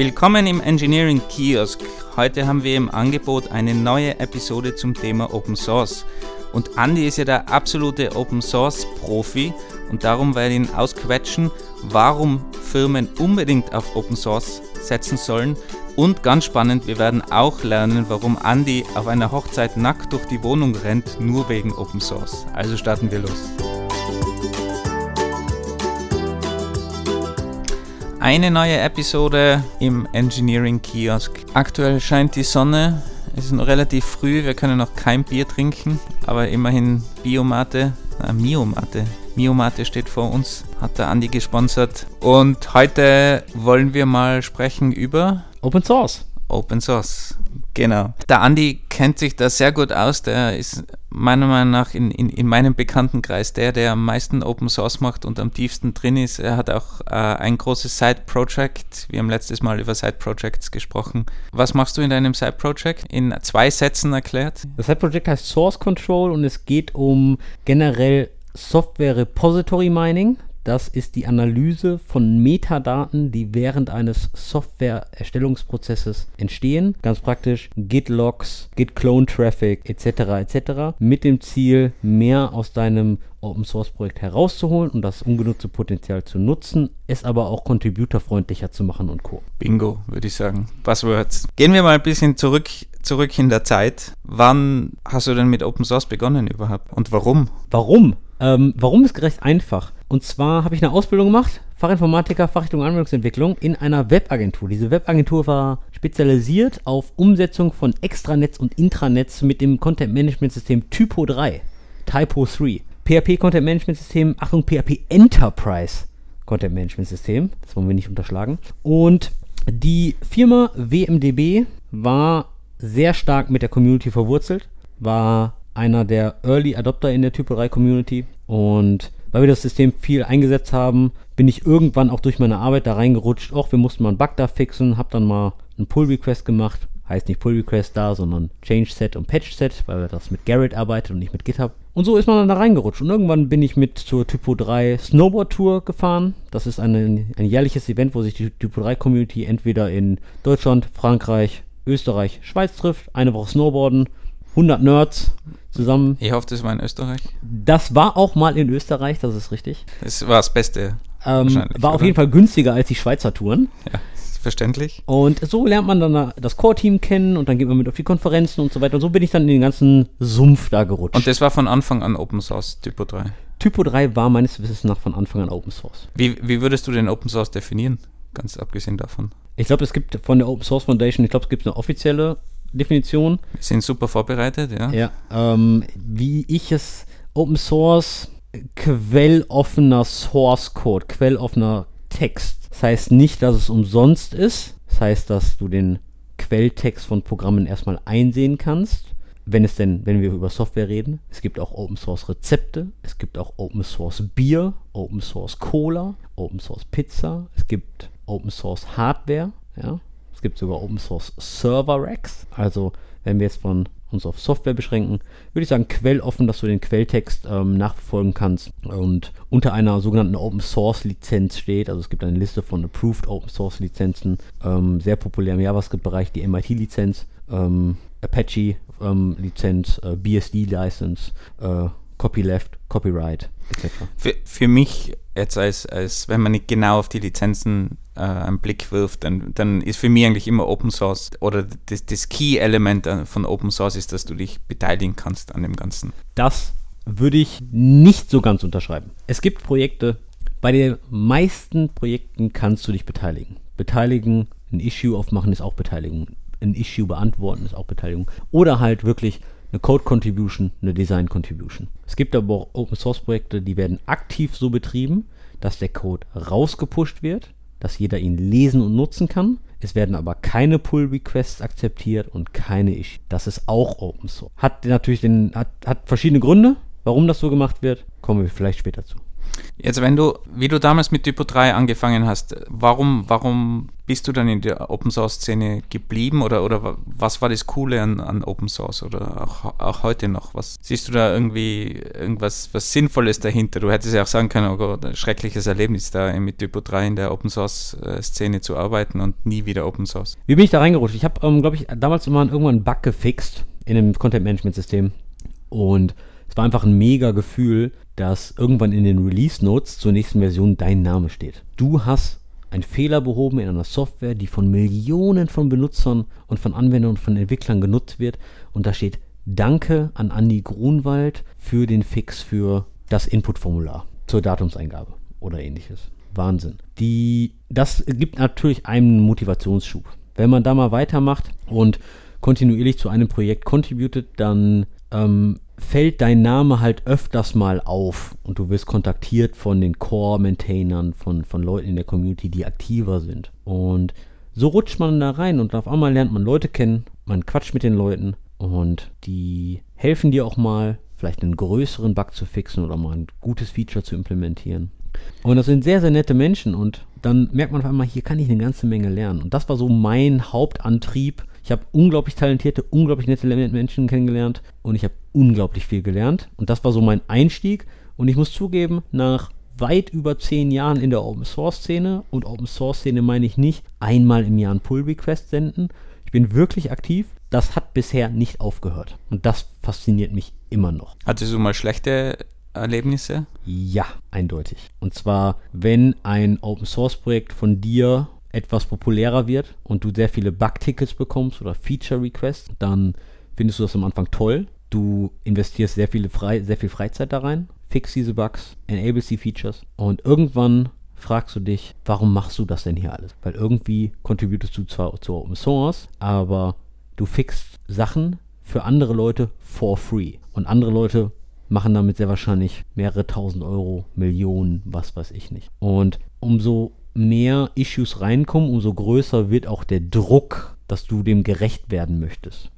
Willkommen im Engineering Kiosk. Heute haben wir im Angebot eine neue Episode zum Thema Open Source. Und Andy ist ja der absolute Open Source Profi und darum werde ich ihn ausquetschen, warum Firmen unbedingt auf Open Source setzen sollen. Und ganz spannend, wir werden auch lernen, warum Andy auf einer Hochzeit nackt durch die Wohnung rennt, nur wegen Open Source. Also starten wir los. Eine neue Episode im Engineering Kiosk. Aktuell scheint die Sonne. Es ist noch relativ früh, wir können noch kein Bier trinken, aber immerhin Biomate, äh, Miomate. Miomate steht vor uns, hat der Andi gesponsert. Und heute wollen wir mal sprechen über Open Source. Open Source. Genau. Der Andi kennt sich da sehr gut aus. Der ist meiner Meinung nach in, in, in meinem Bekanntenkreis der, der am meisten Open Source macht und am tiefsten drin ist. Er hat auch äh, ein großes Side-Project. Wir haben letztes Mal über Side-Projects gesprochen. Was machst du in deinem Side-Project? In zwei Sätzen erklärt. Das Side-Project heißt Source Control und es geht um generell Software Repository Mining. Das ist die Analyse von Metadaten, die während eines Software-Erstellungsprozesses entstehen. Ganz praktisch Git-Logs, Git-Clone-Traffic etc. etc. mit dem Ziel, mehr aus deinem Open Source Projekt herauszuholen und das ungenutzte Potenzial zu nutzen, es aber auch contributorfreundlicher zu machen und Co. Bingo, würde ich sagen. Buzzwords. Gehen wir mal ein bisschen zurück, zurück in der Zeit. Wann hast du denn mit Open Source begonnen überhaupt und warum? Warum? Ähm, warum ist recht einfach? Und zwar habe ich eine Ausbildung gemacht, Fachinformatiker, Fachrichtung Anwendungsentwicklung, in einer Webagentur. Diese Webagentur war spezialisiert auf Umsetzung von Extranetz und Intranetz mit dem Content Management System Typo 3, Typo 3. PHP Content Management System, Achtung, PHP Enterprise Content Management System, das wollen wir nicht unterschlagen. Und die Firma WMDB war sehr stark mit der Community verwurzelt, war einer der Early Adopter in der Typo 3 Community und weil wir das System viel eingesetzt haben, bin ich irgendwann auch durch meine Arbeit da reingerutscht. Auch wir mussten mal einen Bug da fixen, hab dann mal einen Pull-Request gemacht. Heißt nicht Pull-Request da, sondern Change-Set und Patch-Set, weil wir das mit Garrett arbeitet und nicht mit GitHub. Und so ist man dann da reingerutscht. Und irgendwann bin ich mit zur Typo 3 Snowboard Tour gefahren. Das ist eine, ein jährliches Event, wo sich die Typo 3 Community entweder in Deutschland, Frankreich, Österreich, Schweiz trifft. Eine Woche Snowboarden, 100 Nerds zusammen. Ich hoffe, das war in Österreich. Das war auch mal in Österreich, das ist richtig. Das war das Beste. Ähm, war auf oder? jeden Fall günstiger als die Schweizer Touren. Ja, verständlich. Und so lernt man dann das Core-Team kennen und dann geht man mit auf die Konferenzen und so weiter. Und so bin ich dann in den ganzen Sumpf da gerutscht. Und das war von Anfang an Open Source, Typo 3? Typo 3 war meines Wissens nach von Anfang an Open Source. Wie, wie würdest du den Open Source definieren? Ganz abgesehen davon. Ich glaube, es gibt von der Open Source Foundation, ich glaube, es gibt eine offizielle Definition. Wir sind super vorbereitet, ja. Ja, ähm, wie ich es Open Source quelloffener Source Code, quelloffener Text. Das heißt nicht, dass es umsonst ist. Das heißt, dass du den Quelltext von Programmen erstmal einsehen kannst. Wenn es denn, wenn wir über Software reden, es gibt auch Open Source Rezepte, es gibt auch Open Source Bier, Open Source Cola, Open Source Pizza, es gibt Open Source Hardware, ja, es gibt sogar Open Source Server Racks. Also, wenn wir jetzt von uns auf Software beschränken, würde ich sagen, quelloffen, dass du den Quelltext ähm, nachverfolgen kannst und unter einer sogenannten Open Source Lizenz steht. Also es gibt eine Liste von Approved Open Source Lizenzen, ähm, sehr populär im JavaScript-Bereich, die MIT-Lizenz, ähm, Apache ähm, äh, BSD License, äh, Copyleft, Copyright etc. Für, für mich jetzt als, als wenn man nicht genau auf die Lizenzen äh, einen Blick wirft, dann, dann ist für mich eigentlich immer Open Source oder das, das Key-Element von Open Source ist, dass du dich beteiligen kannst an dem Ganzen. Das würde ich nicht so ganz unterschreiben. Es gibt Projekte, bei den meisten Projekten kannst du dich beteiligen. Beteiligen, ein Issue aufmachen ist auch Beteiligung. Ein Issue beantworten ist auch Beteiligung. Oder halt wirklich eine Code Contribution, eine Design Contribution. Es gibt aber auch Open Source Projekte, die werden aktiv so betrieben, dass der Code rausgepusht wird, dass jeder ihn lesen und nutzen kann. Es werden aber keine Pull Requests akzeptiert und keine Issues. Das ist auch Open Source. Hat natürlich den, hat, hat verschiedene Gründe, warum das so gemacht wird. Kommen wir vielleicht später zu. Jetzt, wenn du, wie du damals mit Typo 3 angefangen hast, warum, warum bist du dann in der Open Source Szene geblieben oder, oder was war das Coole an, an Open Source oder auch, auch heute noch? Was siehst du da irgendwie irgendwas was Sinnvolles dahinter? Du hättest ja auch sagen können, oh Gott, ein schreckliches Erlebnis da mit Typo 3 in der Open Source äh, Szene zu arbeiten und nie wieder Open Source. Wie bin ich da reingerutscht? Ich habe, ähm, glaube ich, damals mal irgendwann einen Bug gefixt in einem Content Management System und es war einfach ein mega Gefühl, dass irgendwann in den Release Notes zur nächsten Version dein Name steht. Du hast einen Fehler behoben in einer Software, die von Millionen von Benutzern und von Anwendern und von Entwicklern genutzt wird. Und da steht Danke an Andy Grunwald für den Fix für das Inputformular zur Datumseingabe oder ähnliches. Wahnsinn. Die, das gibt natürlich einen Motivationsschub. Wenn man da mal weitermacht und kontinuierlich zu einem Projekt contributed, dann ähm, fällt dein Name halt öfters mal auf und du wirst kontaktiert von den Core-Maintainern, von, von Leuten in der Community, die aktiver sind. Und so rutscht man da rein und auf einmal lernt man Leute kennen, man quatscht mit den Leuten und die helfen dir auch mal, vielleicht einen größeren Bug zu fixen oder mal ein gutes Feature zu implementieren. Und das sind sehr, sehr nette Menschen und dann merkt man auf einmal, hier kann ich eine ganze Menge lernen. Und das war so mein Hauptantrieb, ich habe unglaublich talentierte, unglaublich nette Menschen kennengelernt und ich habe unglaublich viel gelernt. Und das war so mein Einstieg. Und ich muss zugeben, nach weit über zehn Jahren in der Open Source Szene und Open Source Szene meine ich nicht einmal im Jahr einen Pull Request senden. Ich bin wirklich aktiv. Das hat bisher nicht aufgehört. Und das fasziniert mich immer noch. Hattest du mal schlechte Erlebnisse? Ja, eindeutig. Und zwar, wenn ein Open Source Projekt von dir etwas populärer wird und du sehr viele Bug-Tickets bekommst oder Feature-Requests, dann findest du das am Anfang toll. Du investierst sehr, viele Frei sehr viel Freizeit da rein, fix diese Bugs, enables die Features und irgendwann fragst du dich, warum machst du das denn hier alles? Weil irgendwie contributest du zwar zu Open Source, aber du fixst Sachen für andere Leute for free. Und andere Leute machen damit sehr wahrscheinlich mehrere tausend Euro, Millionen, was weiß ich nicht. Und umso mehr Issues reinkommen, umso größer wird auch der Druck, dass du dem gerecht werden möchtest.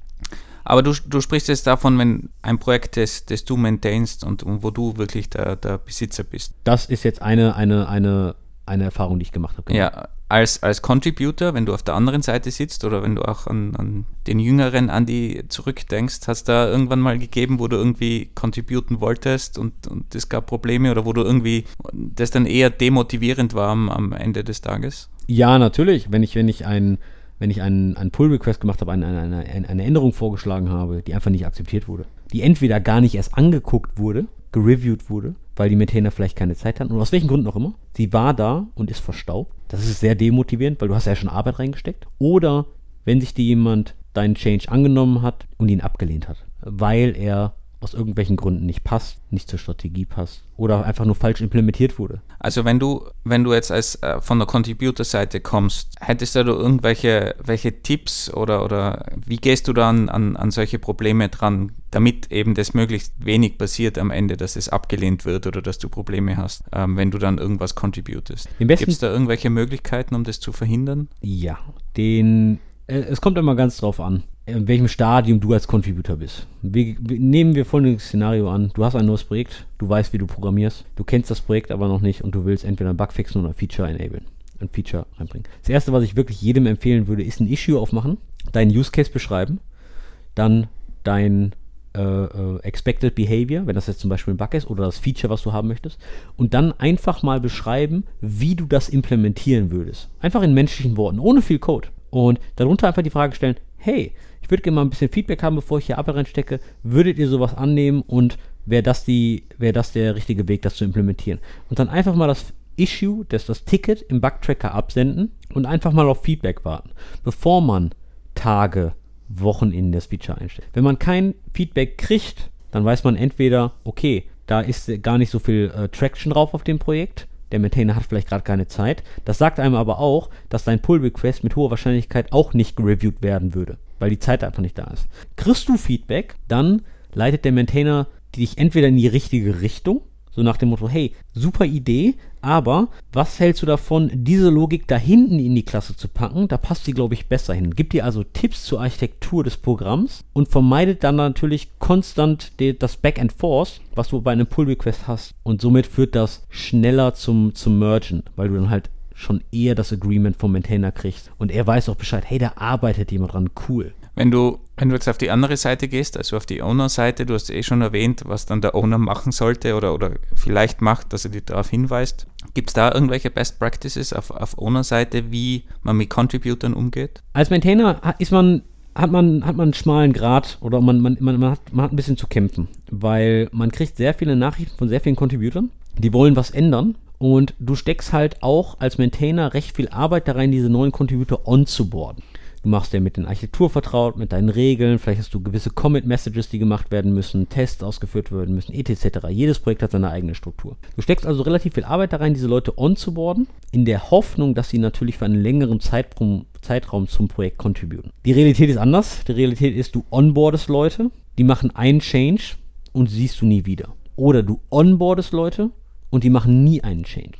Aber du, du sprichst jetzt davon, wenn ein Projekt ist, das du maintainst und, und wo du wirklich der, der Besitzer bist. Das ist jetzt eine, eine, eine, eine Erfahrung, die ich gemacht habe. Genau. Ja, als, als Contributor, wenn du auf der anderen Seite sitzt oder wenn du auch an, an den Jüngeren Andy zurückdenkst, hast da irgendwann mal gegeben, wo du irgendwie contributen wolltest und, und es gab Probleme oder wo du irgendwie das dann eher demotivierend war am, am Ende des Tages? Ja, natürlich. Wenn ich, wenn ich ein wenn ich einen, einen Pull-Request gemacht habe, eine, eine, eine, eine Änderung vorgeschlagen habe, die einfach nicht akzeptiert wurde, die entweder gar nicht erst angeguckt wurde, gereviewt wurde, weil die Maintainer vielleicht keine Zeit hatten oder aus welchen Gründen auch immer. Sie war da und ist verstaubt. Das ist sehr demotivierend, weil du hast ja schon Arbeit reingesteckt. Oder wenn sich dir jemand deinen Change angenommen hat und ihn abgelehnt hat, weil er aus irgendwelchen Gründen nicht passt, nicht zur Strategie passt oder einfach nur falsch implementiert wurde. Also wenn du, wenn du jetzt als äh, von der Contributor-Seite kommst, hättest du irgendwelche welche Tipps oder, oder wie gehst du dann an, an solche Probleme dran, damit eben das möglichst wenig passiert am Ende, dass es abgelehnt wird oder dass du Probleme hast, ähm, wenn du dann irgendwas contributest? Gibt es da irgendwelche Möglichkeiten, um das zu verhindern? Ja, den äh, es kommt immer ganz drauf an in welchem Stadium du als Contributor bist. Wir, nehmen wir folgendes Szenario an. Du hast ein neues Projekt, du weißt, wie du programmierst, du kennst das Projekt aber noch nicht und du willst entweder ein Bug fixen oder ein Feature enablen. Ein Feature reinbringen. Das erste, was ich wirklich jedem empfehlen würde, ist ein Issue aufmachen, deinen Use Case beschreiben, dann dein äh, äh, Expected Behavior, wenn das jetzt zum Beispiel ein Bug ist oder das Feature, was du haben möchtest, und dann einfach mal beschreiben, wie du das implementieren würdest. Einfach in menschlichen Worten, ohne viel Code. Und darunter einfach die Frage stellen, hey, ich würde gerne mal ein bisschen Feedback haben, bevor ich hier Arbeit reinstecke. Würdet ihr sowas annehmen und wäre das, wär das der richtige Weg, das zu implementieren? Und dann einfach mal das Issue, das, das Ticket im Bugtracker absenden und einfach mal auf Feedback warten, bevor man Tage, Wochen in das Feature einstellt. Wenn man kein Feedback kriegt, dann weiß man entweder, okay, da ist gar nicht so viel äh, Traction drauf auf dem Projekt, der Maintainer hat vielleicht gerade keine Zeit. Das sagt einem aber auch, dass dein Pull-Request mit hoher Wahrscheinlichkeit auch nicht gereviewt werden würde weil die Zeit einfach nicht da ist. Kriegst du Feedback, dann leitet der Maintainer dich entweder in die richtige Richtung, So nach dem Motto, hey, super Idee, aber was hältst du davon, diese Logik da hinten in die Klasse zu packen? Da passt sie, glaube ich, besser hin. Gib dir also Tipps zur Architektur des Programms und vermeidet dann natürlich konstant das Back and Forth, was du bei einem Pull Request hast. Und somit führt das schneller zum, zum Mergen, weil du dann halt schon eher das Agreement vom Maintainer kriegst. Und er weiß auch Bescheid, hey, da arbeitet jemand dran, cool. Wenn du, wenn du jetzt auf die andere Seite gehst, also auf die Owner-Seite, du hast eh schon erwähnt, was dann der Owner machen sollte oder, oder vielleicht macht, dass er dich darauf hinweist. Gibt es da irgendwelche Best Practices auf, auf Owner-Seite, wie man mit Contributern umgeht? Als Maintainer ist man hat man, hat man einen schmalen Grad oder man, man, man, man, hat, man hat ein bisschen zu kämpfen, weil man kriegt sehr viele Nachrichten von sehr vielen Contributern, die wollen was ändern und du steckst halt auch als Maintainer recht viel Arbeit da rein, diese neuen Contributor onzuboarden. Du machst dir mit den Architektur vertraut, mit deinen Regeln, vielleicht hast du gewisse Commit-Messages, die gemacht werden müssen, Tests ausgeführt werden müssen, etc. Jedes Projekt hat seine eigene Struktur. Du steckst also relativ viel Arbeit da rein, diese Leute onzuboarden, in der Hoffnung, dass sie natürlich für einen längeren Zeitraum, Zeitraum zum Projekt contributen. Die Realität ist anders. Die Realität ist, du onboardest Leute, die machen einen Change und siehst du nie wieder. Oder du onboardest Leute und die machen nie einen Change.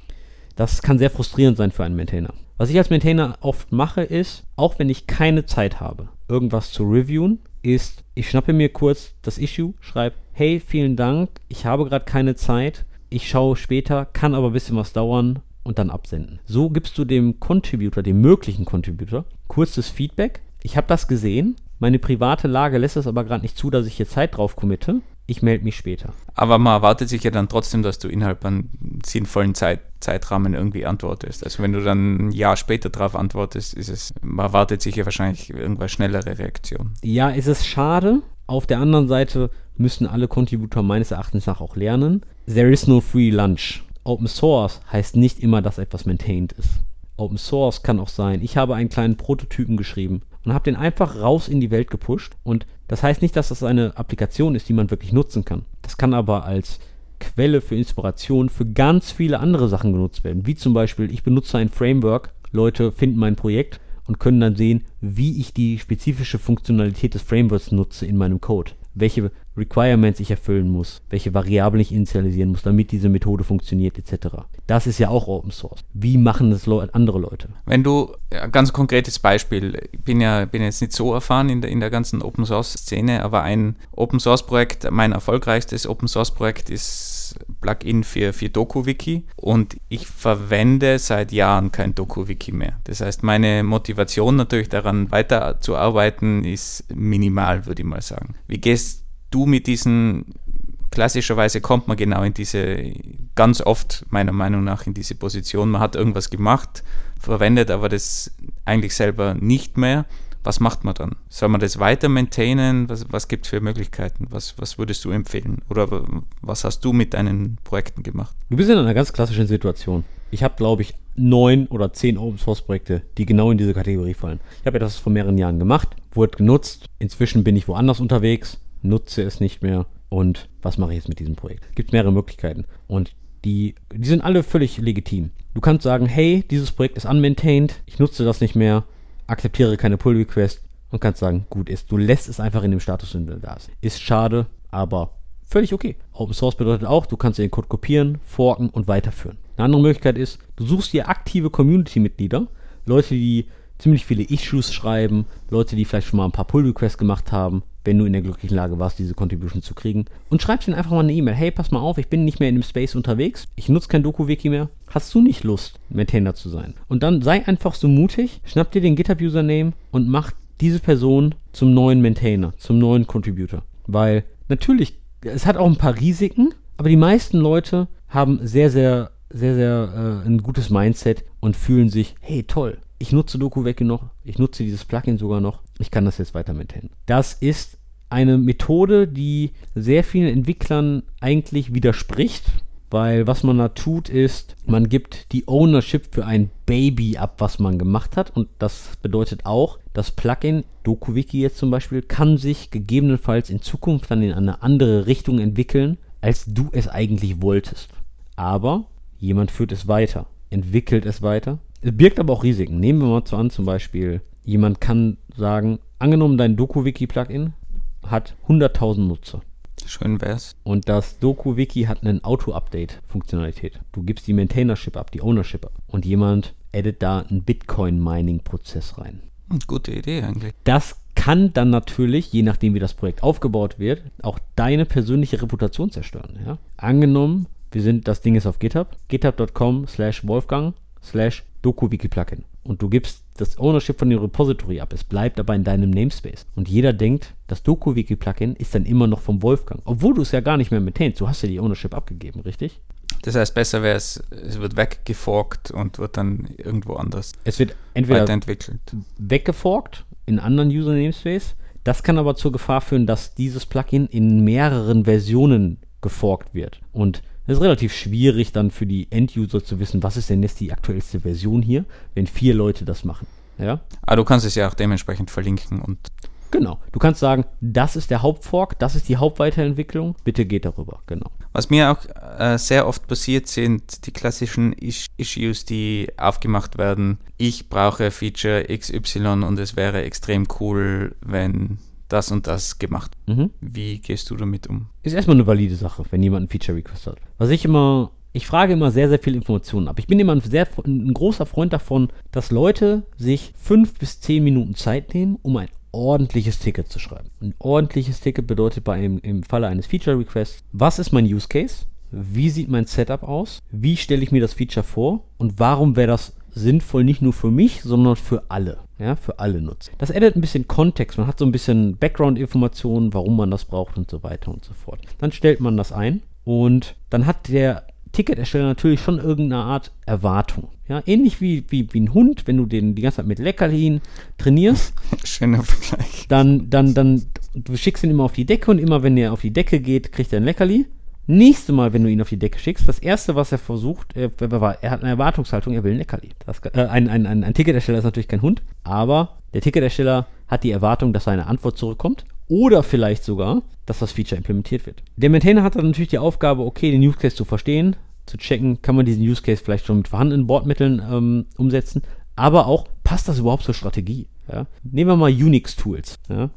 Das kann sehr frustrierend sein für einen Maintainer. Was ich als Maintainer oft mache, ist, auch wenn ich keine Zeit habe, irgendwas zu reviewen, ist, ich schnappe mir kurz das Issue, schreibe, hey, vielen Dank, ich habe gerade keine Zeit, ich schaue später, kann aber ein bisschen was dauern und dann absenden. So gibst du dem Contributor, dem möglichen Contributor, kurzes Feedback. Ich habe das gesehen, meine private Lage lässt es aber gerade nicht zu, dass ich hier Zeit drauf committe ich melde mich später. Aber man erwartet sich ja dann trotzdem, dass du innerhalb einem sinnvollen Zeit, Zeitrahmen irgendwie antwortest. Also wenn du dann ein Jahr später darauf antwortest, ist es, man erwartet sich ja wahrscheinlich irgendwas schnellere Reaktion. Ja, ist es schade. Auf der anderen Seite müssen alle Contributor meines Erachtens nach auch lernen. There is no free lunch. Open Source heißt nicht immer, dass etwas maintained ist. Open Source kann auch sein, ich habe einen kleinen Prototypen geschrieben und habe den einfach raus in die Welt gepusht. Und das heißt nicht, dass das eine Applikation ist, die man wirklich nutzen kann. Das kann aber als Quelle für Inspiration für ganz viele andere Sachen genutzt werden. Wie zum Beispiel, ich benutze ein Framework, Leute finden mein Projekt und können dann sehen, wie ich die spezifische Funktionalität des Frameworks nutze in meinem Code welche Requirements ich erfüllen muss, welche Variablen ich initialisieren muss, damit diese Methode funktioniert, etc. Das ist ja auch Open Source. Wie machen das andere Leute? Wenn du, ja, ganz konkretes Beispiel, ich bin ja bin jetzt nicht so erfahren in der, in der ganzen Open Source Szene, aber ein Open Source Projekt, mein erfolgreichstes Open Source Projekt ist Plugin für, für DokuWiki und ich verwende seit Jahren kein DokuWiki mehr. Das heißt, meine Motivation natürlich daran weiterzuarbeiten ist minimal, würde ich mal sagen. Wie gehst du mit diesen klassischerweise kommt man genau in diese, ganz oft meiner Meinung nach in diese Position, man hat irgendwas gemacht, verwendet aber das eigentlich selber nicht mehr was macht man dann? Soll man das weiter maintainen? Was, was gibt es für Möglichkeiten? Was, was würdest du empfehlen? Oder was hast du mit deinen Projekten gemacht? Du bist in einer ganz klassischen Situation. Ich habe, glaube ich, neun oder zehn Open Source Projekte, die genau in diese Kategorie fallen. Ich habe ja das vor mehreren Jahren gemacht, wurde genutzt. Inzwischen bin ich woanders unterwegs, nutze es nicht mehr. Und was mache ich jetzt mit diesem Projekt? Es gibt mehrere Möglichkeiten. Und die, die sind alle völlig legitim. Du kannst sagen, hey, dieses Projekt ist unmaintained, ich nutze das nicht mehr, akzeptiere keine Pull Request und kannst sagen, gut ist. Du lässt es einfach in dem Status, da ist. Ist schade, aber völlig okay. Open Source bedeutet auch, du kannst den Code kopieren, forken und weiterführen. Eine andere Möglichkeit ist, du suchst dir aktive Community-Mitglieder, Leute, die ziemlich viele Issues schreiben, Leute, die vielleicht schon mal ein paar Pull-Requests gemacht haben, wenn du in der glücklichen Lage warst, diese Contribution zu kriegen. Und schreibst ihnen einfach mal eine E-Mail. Hey, pass mal auf, ich bin nicht mehr in dem Space unterwegs. Ich nutze kein Doku-Wiki mehr. Hast du nicht Lust, Maintainer zu sein? Und dann sei einfach so mutig, schnapp dir den GitHub-Username und mach diese Person zum neuen Maintainer, zum neuen Contributor. Weil natürlich, es hat auch ein paar Risiken, aber die meisten Leute haben sehr, sehr, sehr, sehr äh, ein gutes Mindset und fühlen sich, hey, toll, ich nutze DokuWiki noch, ich nutze dieses Plugin sogar noch, ich kann das jetzt weiter maintainen. Das ist eine Methode, die sehr vielen Entwicklern eigentlich widerspricht, weil was man da tut ist, man gibt die Ownership für ein Baby ab, was man gemacht hat und das bedeutet auch, das Plugin, DokuWiki jetzt zum Beispiel, kann sich gegebenenfalls in Zukunft dann in eine andere Richtung entwickeln, als du es eigentlich wolltest. Aber jemand führt es weiter, entwickelt es weiter es birgt aber auch Risiken. Nehmen wir mal zu an, zum Beispiel, jemand kann sagen, angenommen dein DokuWiki-Plugin hat 100.000 Nutzer. Schön wär's. Und das Doku-Wiki hat einen Auto-Update-Funktionalität. Du gibst die Maintainership ab, die Ownership ab. Und jemand addet da einen Bitcoin-Mining-Prozess rein. Gute Idee eigentlich. Das kann dann natürlich, je nachdem wie das Projekt aufgebaut wird, auch deine persönliche Reputation zerstören. Ja? Angenommen, wir sind, das Ding ist auf GitHub, github.com slash Wolfgang slash DokuWiki-Plugin. Und du gibst das Ownership von dem Repository ab. Es bleibt aber in deinem Namespace. Und jeder denkt, das DokuWiki-Plugin ist dann immer noch vom Wolfgang. Obwohl du es ja gar nicht mehr maintainst. Du hast ja die Ownership abgegeben, richtig? Das heißt, besser wäre es, es wird weggeforkt und wird dann irgendwo anders Es wird entweder weiterentwickelt. weggeforkt in anderen User Namespace. Das kann aber zur Gefahr führen, dass dieses Plugin in mehreren Versionen geforkt wird. Und es ist relativ schwierig dann für die End-User zu wissen, was ist denn jetzt die aktuellste Version hier, wenn vier Leute das machen. Ja, Aber du kannst es ja auch dementsprechend verlinken und genau. Du kannst sagen, das ist der Hauptfork, das ist die Hauptweiterentwicklung, bitte geht darüber. Genau. Was mir auch äh, sehr oft passiert, sind die klassischen Is Issues, die aufgemacht werden. Ich brauche Feature XY und es wäre extrem cool, wenn das und das gemacht. Mhm. Wie gehst du damit um? Ist erstmal eine valide Sache, wenn jemand ein Feature Request hat. Was ich immer, ich frage immer sehr, sehr viel Informationen ab. Ich bin immer ein, sehr, ein großer Freund davon, dass Leute sich fünf bis zehn Minuten Zeit nehmen, um ein ordentliches Ticket zu schreiben. Ein ordentliches Ticket bedeutet bei einem, im Falle eines Feature Requests, was ist mein Use Case? Wie sieht mein Setup aus? Wie stelle ich mir das Feature vor? Und warum wäre das sinnvoll nicht nur für mich, sondern für alle. Ja, für alle nutzen. Das addet ein bisschen Kontext. Man hat so ein bisschen Background-Informationen, warum man das braucht und so weiter und so fort. Dann stellt man das ein und dann hat der Ticketersteller natürlich schon irgendeine Art Erwartung. Ja, ähnlich wie, wie, wie ein Hund, wenn du den die ganze Zeit mit Leckerlin trainierst, Schöner Vergleich. dann, dann, dann, du schickst ihn immer auf die Decke und immer wenn er auf die Decke geht, kriegt er ein Leckerli. Nächste Mal, wenn du ihn auf die Decke schickst, das erste, was er versucht, er, er hat eine Erwartungshaltung, er will ein Leckerli. Das, äh, ein, ein, ein, ein Ticketersteller ist natürlich kein Hund, aber der Ticketersteller hat die Erwartung, dass seine Antwort zurückkommt oder vielleicht sogar, dass das Feature implementiert wird. Der Maintainer hat dann natürlich die Aufgabe, okay, den Use Case zu verstehen, zu checken, kann man diesen Use Case vielleicht schon mit vorhandenen Bordmitteln ähm, umsetzen, aber auch, passt das überhaupt zur Strategie? Ja? Nehmen wir mal Unix-Tools. Ja?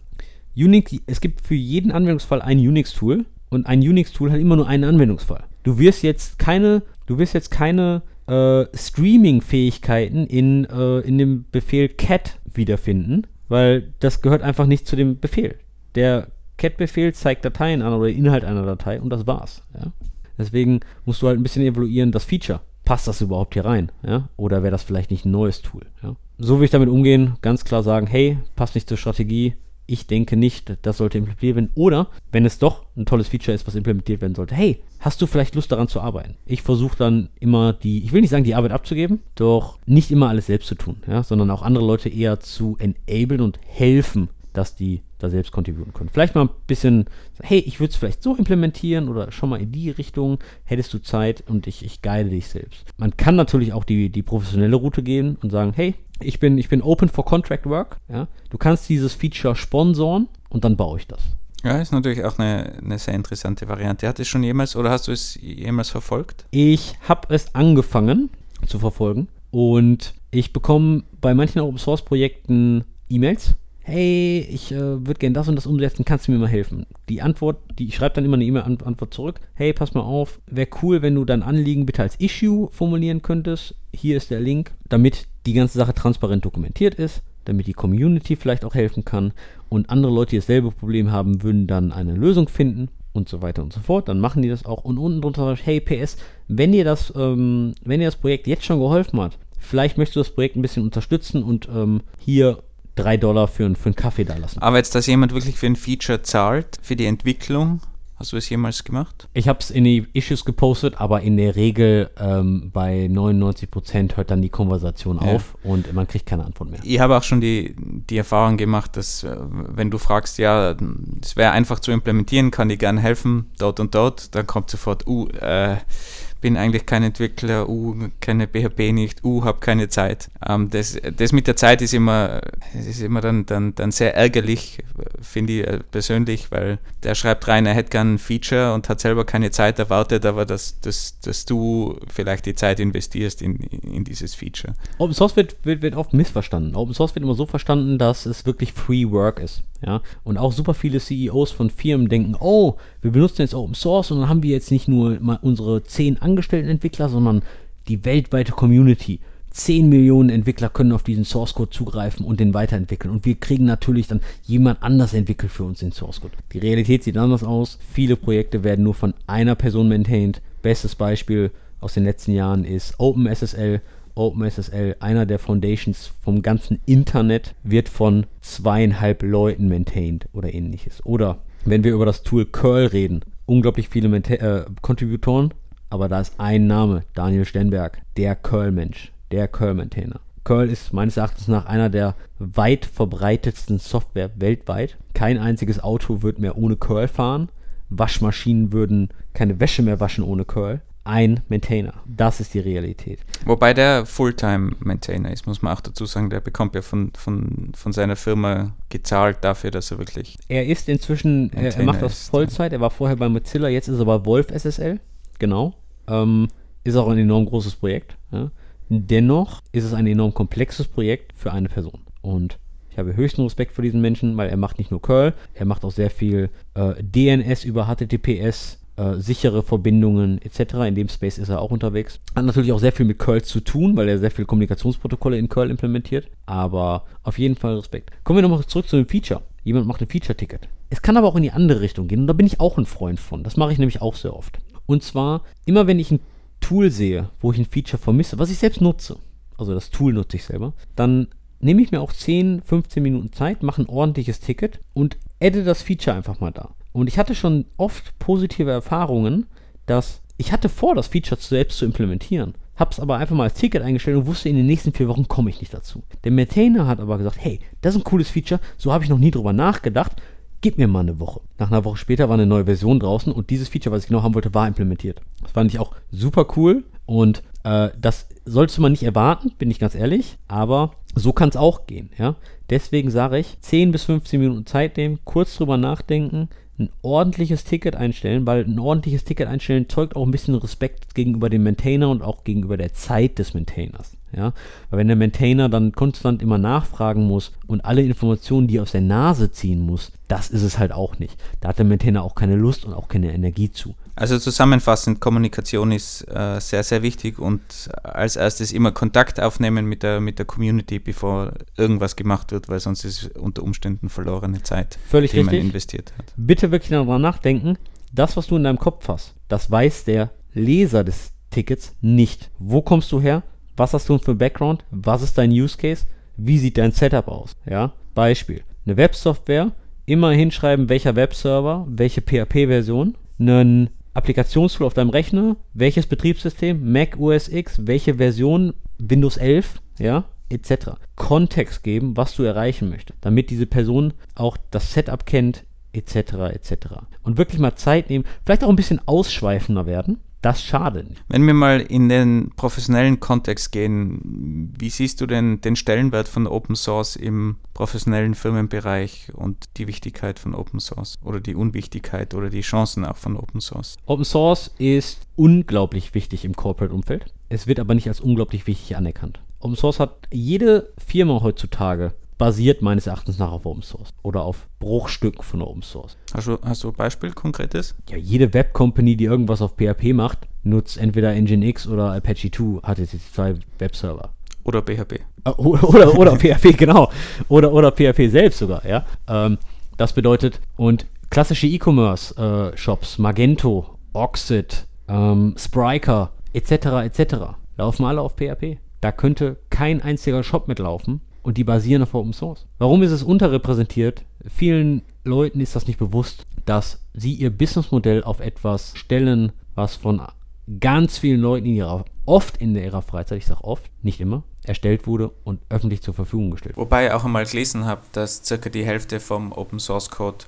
Unix, es gibt für jeden Anwendungsfall ein Unix-Tool und ein Unix-Tool hat immer nur einen Anwendungsfall. Du wirst jetzt keine, du wirst jetzt keine äh, Streaming-Fähigkeiten in, äh, in dem Befehl cat wiederfinden, weil das gehört einfach nicht zu dem Befehl. Der cat-Befehl zeigt Dateien an oder Inhalt einer Datei und das war's. Ja? Deswegen musst du halt ein bisschen evaluieren, das Feature. Passt das überhaupt hier rein? Ja? Oder wäre das vielleicht nicht ein neues Tool? Ja? So will ich damit umgehen, ganz klar sagen, hey, passt nicht zur Strategie, ich denke nicht, das sollte implementiert werden. Oder, wenn es doch ein tolles Feature ist, was implementiert werden sollte, hey, hast du vielleicht Lust daran zu arbeiten? Ich versuche dann immer die, ich will nicht sagen, die Arbeit abzugeben, doch nicht immer alles selbst zu tun, ja, sondern auch andere Leute eher zu enablen und helfen, dass die da selbst contributen können. Vielleicht mal ein bisschen, hey, ich würde es vielleicht so implementieren oder schon mal in die Richtung, hättest du Zeit und ich, ich guide dich selbst. Man kann natürlich auch die, die professionelle Route gehen und sagen, hey, ich bin, ich bin open for contract work. Ja? Du kannst dieses Feature sponsoren und dann baue ich das. Ja, ist natürlich auch eine, eine sehr interessante Variante. Hat es schon jemals oder hast du es jemals verfolgt? Ich habe es angefangen zu verfolgen und ich bekomme bei manchen Open Source Projekten E-Mails. Hey, ich äh, würde gerne das und das umsetzen, kannst du mir mal helfen? Die Antwort, die ich schreibe dann immer eine E-Mail-Antwort zurück. Hey, pass mal auf, wäre cool, wenn du dein Anliegen bitte als Issue formulieren könntest. Hier ist der Link, damit die ganze Sache transparent dokumentiert ist, damit die Community vielleicht auch helfen kann und andere Leute, die dasselbe Problem haben, würden dann eine Lösung finden und so weiter und so fort. Dann machen die das auch und unten drunter hey PS, wenn dir das, ähm, wenn dir das Projekt jetzt schon geholfen hat, vielleicht möchtest du das Projekt ein bisschen unterstützen und ähm, hier drei Dollar für, für einen Kaffee da lassen. Aber jetzt, dass jemand wirklich für ein Feature zahlt, für die Entwicklung, hast du es jemals gemacht? Ich habe es in die Issues gepostet, aber in der Regel ähm, bei 99% hört dann die Konversation Ja. auf und man kriegt keine Antwort mehr. Ich habe auch schon die, die Erfahrung gemacht, dass äh, wenn du fragst, ja, es wäre einfach zu implementieren, kann ich gern helfen, dort und dort, dann kommt sofort, uh, äh, bin eigentlich kein Entwickler, uh, kenne PHP nicht, uh, habe keine Zeit. Ähm, das, das mit der Zeit ist immer, ist immer dann, dann, dann sehr ärgerlich finde ich äh, persönlich, weil der schreibt rein, er hätte gern ein Feature und hat selber keine Zeit erwartet, aber dass, dass, dass du vielleicht die Zeit investierst in, in dieses Feature. Open Source wird, wird, wird oft missverstanden. Open Source wird immer so verstanden, dass es wirklich Free Work ist. Ja? Und auch super viele CEOs von Firmen denken, oh, wir benutzen jetzt Open Source und dann haben wir jetzt nicht nur mal unsere zehn angestellten Entwickler, sondern die weltweite Community. 10 Millionen Entwickler können auf diesen Source Code zugreifen und den weiterentwickeln. Und wir kriegen natürlich dann jemand anders entwickelt für uns den Source Code. Die Realität sieht anders aus. Viele Projekte werden nur von einer Person maintained. Bestes Beispiel aus den letzten Jahren ist OpenSSL. OpenSSL, einer der Foundations vom ganzen Internet, wird von zweieinhalb Leuten maintained oder ähnliches. Oder wenn wir über das Tool Curl reden, unglaublich viele äh, Contributoren, aber da ist ein Name, Daniel Stenberg, der Curl-Mensch der Curl-Maintainer. Curl ist meines Erachtens nach einer der weit verbreitetsten Software weltweit. Kein einziges Auto wird mehr ohne Curl fahren. Waschmaschinen würden keine Wäsche mehr waschen ohne Curl. Ein Maintainer. Das ist die Realität. Wobei der Fulltime-Maintainer ist, muss man auch dazu sagen, der bekommt ja von, von, von seiner Firma gezahlt dafür, dass er wirklich. Er ist inzwischen, er, er macht das Vollzeit. Er war vorher bei Mozilla, jetzt ist er bei Wolf SSL. Genau. Ähm, ist auch ein enorm großes Projekt. Ja. Dennoch ist es ein enorm komplexes Projekt für eine Person. Und ich habe höchsten Respekt vor diesen Menschen, weil er macht nicht nur Curl, er macht auch sehr viel äh, DNS über HTTPS, äh, sichere Verbindungen etc. In dem Space ist er auch unterwegs. Hat natürlich auch sehr viel mit Curl zu tun, weil er sehr viele Kommunikationsprotokolle in Curl implementiert. Aber auf jeden Fall Respekt. Kommen wir nochmal zurück zu dem Feature. Jemand macht ein Feature-Ticket. Es kann aber auch in die andere Richtung gehen und da bin ich auch ein Freund von. Das mache ich nämlich auch sehr oft. Und zwar, immer wenn ich ein Tool sehe, wo ich ein Feature vermisse, was ich selbst nutze, also das Tool nutze ich selber, dann nehme ich mir auch 10, 15 Minuten Zeit, mache ein ordentliches Ticket und adde das Feature einfach mal da. Und ich hatte schon oft positive Erfahrungen, dass ich hatte vor, das Feature selbst zu implementieren, habe es aber einfach mal als Ticket eingestellt und wusste, in den nächsten vier Wochen komme ich nicht dazu. Der Maintainer hat aber gesagt, hey, das ist ein cooles Feature, so habe ich noch nie drüber nachgedacht, gib mir mal eine Woche. Nach einer Woche später war eine neue Version draußen und dieses Feature, was ich genau haben wollte, war implementiert. Das fand ich auch super cool und äh, das solltest du mal nicht erwarten, bin ich ganz ehrlich, aber so kann es auch gehen. Ja? Deswegen sage ich, 10 bis 15 Minuten Zeit nehmen, kurz drüber nachdenken, ein ordentliches Ticket einstellen, weil ein ordentliches Ticket einstellen zeugt auch ein bisschen Respekt gegenüber dem Maintainer und auch gegenüber der Zeit des Maintainers. Ja? Weil wenn der Maintainer dann konstant immer nachfragen muss und alle Informationen, die er aus der Nase ziehen muss, das ist es halt auch nicht. Da hat der Maintainer auch keine Lust und auch keine Energie zu. Also zusammenfassend, Kommunikation ist äh, sehr, sehr wichtig und als erstes immer Kontakt aufnehmen mit der, mit der Community, bevor irgendwas gemacht wird, weil sonst ist es unter Umständen verlorene Zeit, Völlig die richtig. man investiert hat. Bitte wirklich darüber nachdenken, das, was du in deinem Kopf hast, das weiß der Leser des Tickets nicht. Wo kommst du her? Was hast du für Background? Was ist dein Use Case? Wie sieht dein Setup aus? Ja, Beispiel. Eine Websoftware, immer hinschreiben, welcher Webserver, welche PHP-Version, einen Applikationstool auf deinem Rechner, welches Betriebssystem, Mac OS X, welche Version, Windows 11, ja, etc. Kontext geben, was du erreichen möchtest, damit diese Person auch das Setup kennt, etc. etc. Und wirklich mal Zeit nehmen, vielleicht auch ein bisschen ausschweifender werden, das schadet. Wenn wir mal in den professionellen Kontext gehen, wie siehst du denn den Stellenwert von Open Source im professionellen Firmenbereich und die Wichtigkeit von Open Source oder die Unwichtigkeit oder die Chancen auch von Open Source? Open Source ist unglaublich wichtig im Corporate-Umfeld. Es wird aber nicht als unglaublich wichtig anerkannt. Open Source hat jede Firma heutzutage basiert meines Erachtens nach auf Open Source oder auf Bruchstücken von Open Source. Hast du, hast du ein Beispiel konkretes? Ja, jede Web-Company, die irgendwas auf PHP macht, nutzt entweder Nginx oder Apache 2 HTTP2 Webserver. Oder PHP. Äh, oder, oder, oder PHP, genau. Oder, oder PHP selbst sogar, ja. Ähm, das bedeutet, und klassische E-Commerce-Shops, äh, Magento, Oxid, ähm, Spryker, etc., etc., laufen alle auf PHP. Da könnte kein einziger Shop mitlaufen, und die basieren auf Open Source. Warum ist es unterrepräsentiert? Vielen Leuten ist das nicht bewusst, dass sie ihr Businessmodell auf etwas stellen, was von ganz vielen Leuten in ihrer, oft in ihrer Freizeit, ich sage oft, nicht immer, erstellt wurde und öffentlich zur Verfügung gestellt wurde. Wobei ich auch einmal gelesen habe, dass circa die Hälfte vom Open Source Code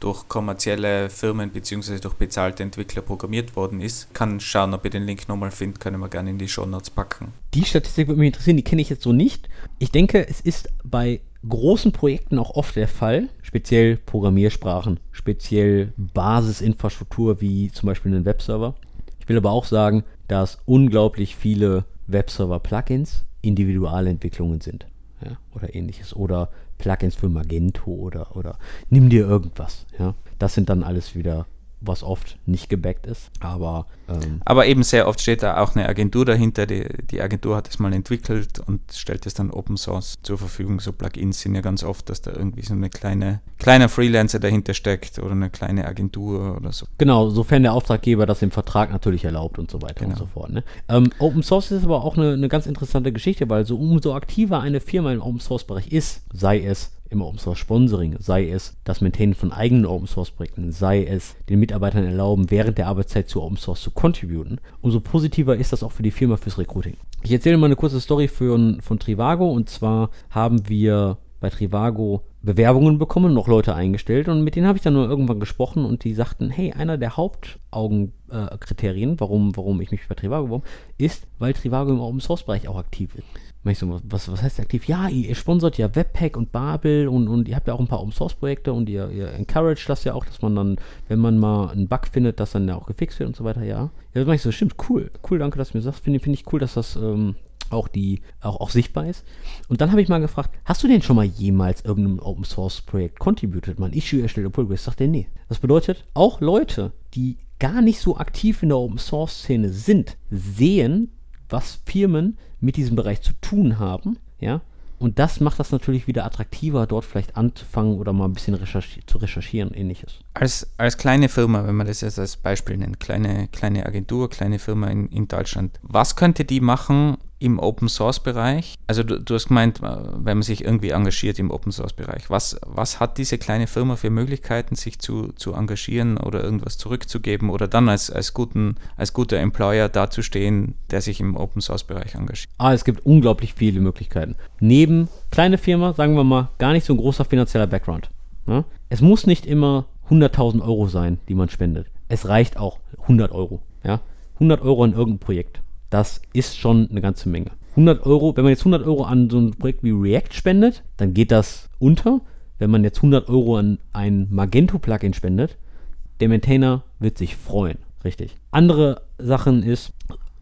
durch kommerzielle Firmen bzw. durch bezahlte Entwickler programmiert worden ist. Kann schauen, ob ihr den Link nochmal findet, können wir gerne in die Show Notes packen. Die Statistik würde mich interessieren, die kenne ich jetzt so nicht. Ich denke, es ist bei großen Projekten auch oft der Fall, speziell Programmiersprachen, speziell Basisinfrastruktur wie zum Beispiel einen Webserver. Ich will aber auch sagen, dass unglaublich viele Webserver-Plugins Individualentwicklungen sind ja, oder ähnliches. Oder Plugins für Magento oder, oder nimm dir irgendwas. Ja. Das sind dann alles wieder was oft nicht gebackt ist. Aber, ähm aber eben sehr oft steht da auch eine Agentur dahinter. Die, die Agentur hat es mal entwickelt und stellt es dann Open Source zur Verfügung. So Plugins sind ja ganz oft, dass da irgendwie so eine kleine, kleiner Freelancer dahinter steckt oder eine kleine Agentur oder so. Genau, sofern der Auftraggeber das im Vertrag natürlich erlaubt und so weiter genau. und so fort. Ne? Ähm, Open Source ist aber auch eine, eine ganz interessante Geschichte, weil so umso aktiver eine Firma im Open Source Bereich ist, sei es im Open Source Sponsoring, sei es das Maintainen von eigenen Open Source Projekten, sei es den Mitarbeitern erlauben, während der Arbeitszeit zu Open Source zu contributen, umso positiver ist das auch für die Firma fürs Recruiting. Ich erzähle mal eine kurze Story für, von Trivago und zwar haben wir bei Trivago Bewerbungen bekommen, noch Leute eingestellt und mit denen habe ich dann nur irgendwann gesprochen und die sagten, hey, einer der Hauptaugenkriterien, äh, warum, warum ich mich bei Trivago beworben, ist, weil Trivago im Open Source Bereich auch aktiv ist. Ich so, was, was heißt aktiv? Ja, ihr, sponsert ja Webpack und Babel und, und ihr habt ja auch ein paar Open Source Projekte und ihr, ihr encourage das ja auch, dass man dann, wenn man mal einen Bug findet, dass dann ja auch gefixt wird und so weiter, ja. Ja, das mache ich so, stimmt, cool, cool, danke, dass du mir sagst. Finde find ich cool, dass das ähm, auch die auch, auch sichtbar ist. Und dann habe ich mal gefragt, hast du denn schon mal jemals irgendeinem Open Source Projekt contributed, mal ein Issue erstellt oder Pull Request? Sagt er, nee. Das bedeutet, auch Leute, die gar nicht so aktiv in der Open Source Szene sind, sehen, was Firmen mit diesem Bereich zu tun haben, ja, und das macht das natürlich wieder attraktiver, dort vielleicht anzufangen oder mal ein bisschen recherchi zu recherchieren, ähnliches. Als, als kleine Firma, wenn man das jetzt als Beispiel nennt, kleine, kleine Agentur, kleine Firma in, in Deutschland, was könnte die machen, im Open Source Bereich? Also du, du, hast gemeint, äh, wenn man sich irgendwie engagiert im Open Source Bereich, was, was hat diese kleine Firma für Möglichkeiten, sich zu, zu engagieren oder irgendwas zurückzugeben oder dann als, als, guten, als guter Employer dazustehen, der sich im Open Source Bereich engagiert? Ah, es gibt unglaublich viele Möglichkeiten. Neben kleine Firma, sagen wir mal, gar nicht so ein großer finanzieller Background. Ne? Es muss nicht immer 100.000 Euro sein, die man spendet. Es reicht auch 100 Euro. Ja? 100 Euro in irgendein Projekt. Das ist schon eine ganze Menge. 100 Euro, wenn man jetzt 100 Euro an so ein Projekt wie React spendet, dann geht das unter. Wenn man jetzt 100 Euro an ein Magento-Plugin spendet, der Maintainer wird sich freuen. Richtig. Andere Sachen ist,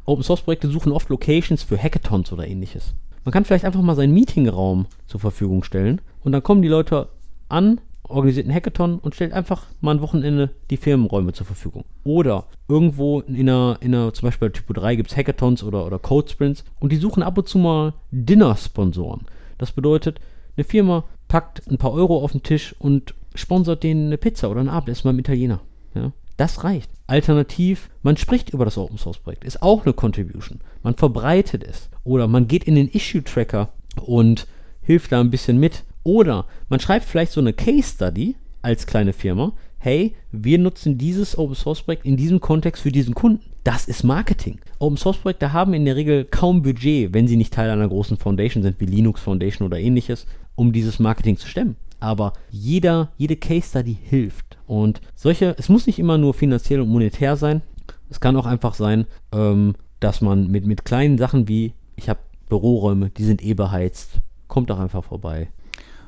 Open Source Projekte suchen oft Locations für Hackathons oder ähnliches. Man kann vielleicht einfach mal seinen Meetingraum zur Verfügung stellen und dann kommen die Leute an, organisiert einen Hackathon und stellt einfach mal ein Wochenende die Firmenräume zur Verfügung. Oder irgendwo in einer, in einer zum Beispiel bei Typo 3 gibt es Hackathons oder, oder Code Sprints und die suchen ab und zu mal Dinner-Sponsoren. Das bedeutet, eine Firma packt ein paar Euro auf den Tisch und sponsert denen eine Pizza oder ein Abendessen beim Italiener. Ja? Das reicht. Alternativ, man spricht über das Open Source Projekt, ist auch eine Contribution. Man verbreitet es. Oder man geht in den Issue Tracker und hilft da ein bisschen mit oder man schreibt vielleicht so eine Case Study als kleine Firma. Hey, wir nutzen dieses Open Source Projekt in diesem Kontext für diesen Kunden. Das ist Marketing. Open Source Projekte haben in der Regel kaum Budget, wenn sie nicht Teil einer großen Foundation sind, wie Linux Foundation oder ähnliches, um dieses Marketing zu stemmen. Aber jeder, jede Case Study hilft. Und solche, es muss nicht immer nur finanziell und monetär sein. Es kann auch einfach sein, ähm, dass man mit, mit kleinen Sachen wie, ich habe Büroräume, die sind eh beheizt, kommt doch einfach vorbei.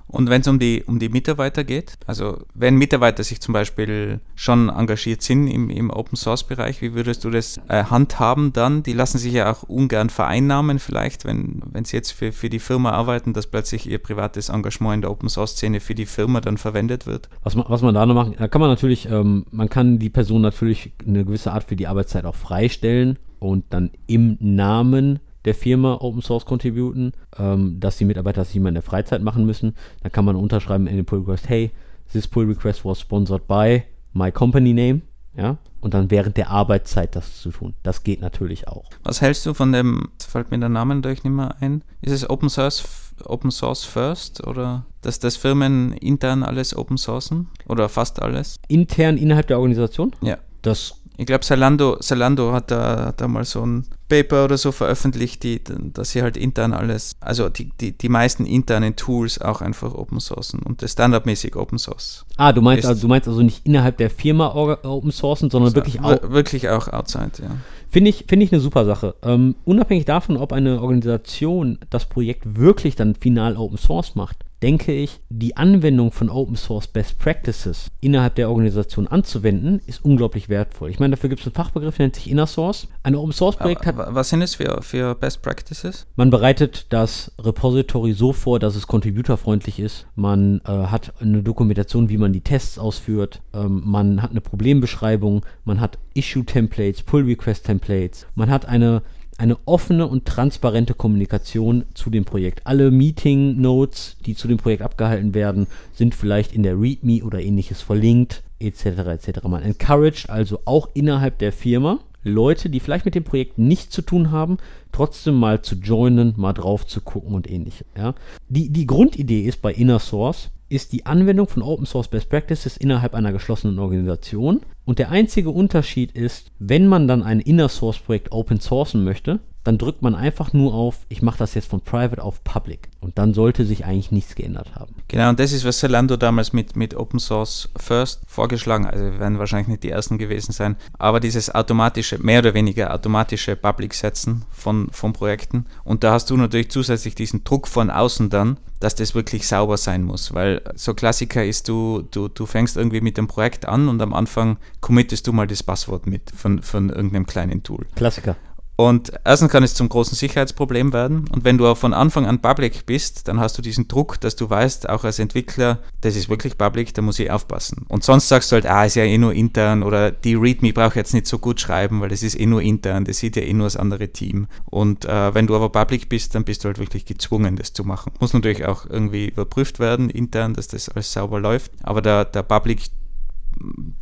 Und wenn es um die, um die Mitarbeiter geht, also wenn Mitarbeiter sich zum Beispiel schon engagiert sind im, im Open Source Bereich, wie würdest du das äh, handhaben dann? Die lassen sich ja auch ungern vereinnahmen vielleicht, wenn, wenn sie jetzt für, für die Firma arbeiten, dass plötzlich ihr privates Engagement in der Open Source Szene für die Firma dann verwendet wird. Was man, was man da noch machen, da kann man natürlich, ähm, man kann die Person natürlich eine gewisse Art für die Arbeitszeit auch freistellen und dann im Namen der Firma Open Source contributen, ähm, dass die Mitarbeiter das nicht mehr in der Freizeit machen müssen. Dann kann man unterschreiben in den Pull Request, hey, this Pull Request was sponsored by my company name. Ja, und dann während der Arbeitszeit das zu tun. Das geht natürlich auch. Was hältst du von dem, fällt mir der Name natürlich nicht mehr ein, ist es Open Source, Open Source First oder dass das Firmen intern alles Open Sourcen oder fast alles? Intern innerhalb der Organisation? Ja. Das ich glaube, Zalando, Zalando hat da, hat da mal so ein Paper oder so veröffentlicht, die, dass sie halt intern alles, also die, die, die meisten internen Tools auch einfach open sourcen und das standardmäßig open source. Ah, du meinst, also, du meinst also nicht innerhalb der Firma open sourcen, sondern wirklich auch. Wirklich auch outside, ja. Finde ich, find ich eine super Sache. Ähm, unabhängig davon, ob eine Organisation das Projekt wirklich dann final Open Source macht, denke ich, die Anwendung von Open Source Best Practices innerhalb der Organisation anzuwenden, ist unglaublich wertvoll. Ich meine, dafür gibt es einen Fachbegriff, der nennt sich Inner Source. Ein Open Source Projekt hat. Was sind es für, für Best Practices? Man bereitet das Repository so vor, dass es contributorfreundlich ist. Man äh, hat eine Dokumentation, wie man die Tests ausführt. Ähm, man hat eine Problembeschreibung. Man hat Issue-Templates, Pull-Request-Templates. Man hat eine eine offene und transparente Kommunikation zu dem Projekt. Alle Meeting-Notes, die zu dem Projekt abgehalten werden, sind vielleicht in der README oder ähnliches verlinkt, etc. etc. Man encouraged also auch innerhalb der Firma Leute, die vielleicht mit dem Projekt nichts zu tun haben, trotzdem mal zu joinen, mal drauf zu gucken und ähnliches. Ja. Die, die Grundidee ist bei Inner Source, ist die Anwendung von Open Source Best Practices innerhalb einer geschlossenen Organisation. Und der einzige Unterschied ist, wenn man dann ein Inner Source Projekt open sourcen möchte, dann drückt man einfach nur auf, ich mache das jetzt von Private auf Public. Und dann sollte sich eigentlich nichts geändert haben. Genau, und das ist, was Zalando damals mit, mit Open Source First vorgeschlagen, also wir werden wahrscheinlich nicht die ersten gewesen sein, aber dieses automatische, mehr oder weniger automatische Public-Setzen von, von Projekten. Und da hast du natürlich zusätzlich diesen Druck von außen dann, dass das wirklich sauber sein muss, weil so Klassiker ist, du, du, du fängst irgendwie mit dem Projekt an und am Anfang committest du mal das Passwort mit von, von irgendeinem kleinen Tool. Klassiker. Und erstens kann es zum großen Sicherheitsproblem werden. Und wenn du von Anfang an public bist, dann hast du diesen Druck, dass du weißt, auch als Entwickler, das ist wirklich public, da muss ich aufpassen. Und sonst sagst du halt, ah, ist ja eh nur intern oder die README brauche ich jetzt nicht so gut schreiben, weil das ist eh nur intern, das sieht ja eh nur das andere Team. Und äh, wenn du aber public bist, dann bist du halt wirklich gezwungen, das zu machen. Muss natürlich auch irgendwie überprüft werden intern, dass das alles sauber läuft. Aber der, der Public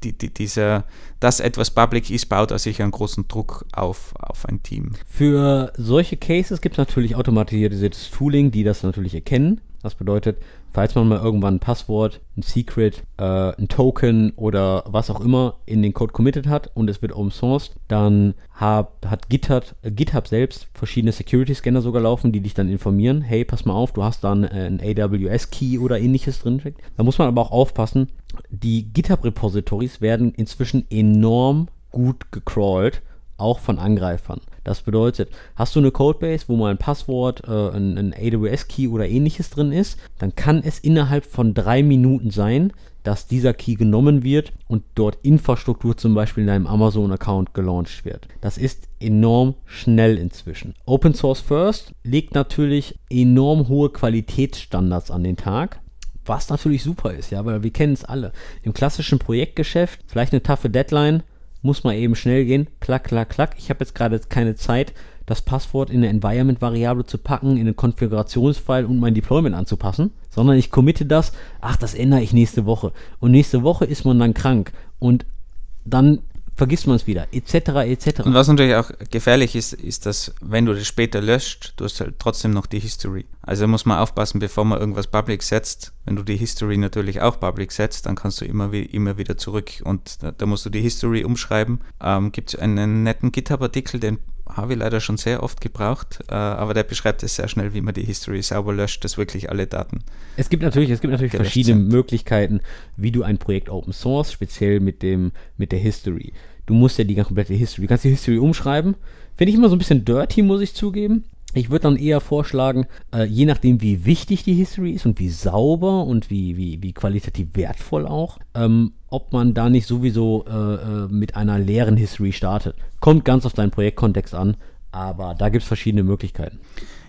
die, die, dieser, dass etwas public ist, baut er sich einen großen Druck auf, auf ein Team. Für solche Cases gibt es natürlich automatisiertes Tooling, die das natürlich erkennen. Das bedeutet, falls man mal irgendwann ein Passwort, ein Secret, äh, ein Token oder was auch immer in den Code committed hat und es wird open sourced, dann hab, hat GitHub, äh, GitHub selbst verschiedene Security-Scanner sogar laufen, die dich dann informieren, hey, pass mal auf, du hast dann äh, ein AWS-Key oder ähnliches drin. Da muss man aber auch aufpassen, die GitHub-Repositories werden inzwischen enorm gut gecrawlt, auch von Angreifern. Das bedeutet, hast du eine Codebase, wo mal ein Passwort, äh, ein, ein AWS-Key oder ähnliches drin ist, dann kann es innerhalb von drei Minuten sein, dass dieser Key genommen wird und dort Infrastruktur zum Beispiel in deinem Amazon-Account gelauncht wird. Das ist enorm schnell inzwischen. Open Source First legt natürlich enorm hohe Qualitätsstandards an den Tag. Was natürlich super ist, ja, weil wir kennen es alle. Im klassischen Projektgeschäft, vielleicht eine taffe Deadline, muss mal eben schnell gehen, klack, klack, klack. Ich habe jetzt gerade keine Zeit, das Passwort in eine Environment-Variable zu packen, in einen Konfigurationsfile und mein Deployment anzupassen, sondern ich committe das, ach, das ändere ich nächste Woche. Und nächste Woche ist man dann krank und dann vergisst man es wieder, etc., etc. Und was natürlich auch gefährlich ist, ist, dass wenn du das später löscht, du hast halt trotzdem noch die History. Also muss man aufpassen, bevor man irgendwas public setzt. Wenn du die History natürlich auch public setzt, dann kannst du immer, wie, immer wieder zurück und da, da musst du die History umschreiben. Ähm, Gibt es einen netten GitHub-Artikel, den habe ich leider schon sehr oft gebraucht, äh, aber der beschreibt es sehr schnell, wie man die History sauber löscht, dass wirklich alle Daten. Es gibt natürlich, es gibt natürlich verschiedene sind. Möglichkeiten, wie du ein Projekt Open Source, speziell mit dem, mit der History. Du musst ja die komplette History, du kannst die History umschreiben. Finde ich immer so ein bisschen dirty, muss ich zugeben. Ich würde dann eher vorschlagen, äh, je nachdem, wie wichtig die History ist und wie sauber und wie, wie, wie qualitativ wertvoll auch, ähm, ob man da nicht sowieso äh, äh, mit einer leeren History startet. Kommt ganz auf deinen Projektkontext an, aber da gibt es verschiedene Möglichkeiten.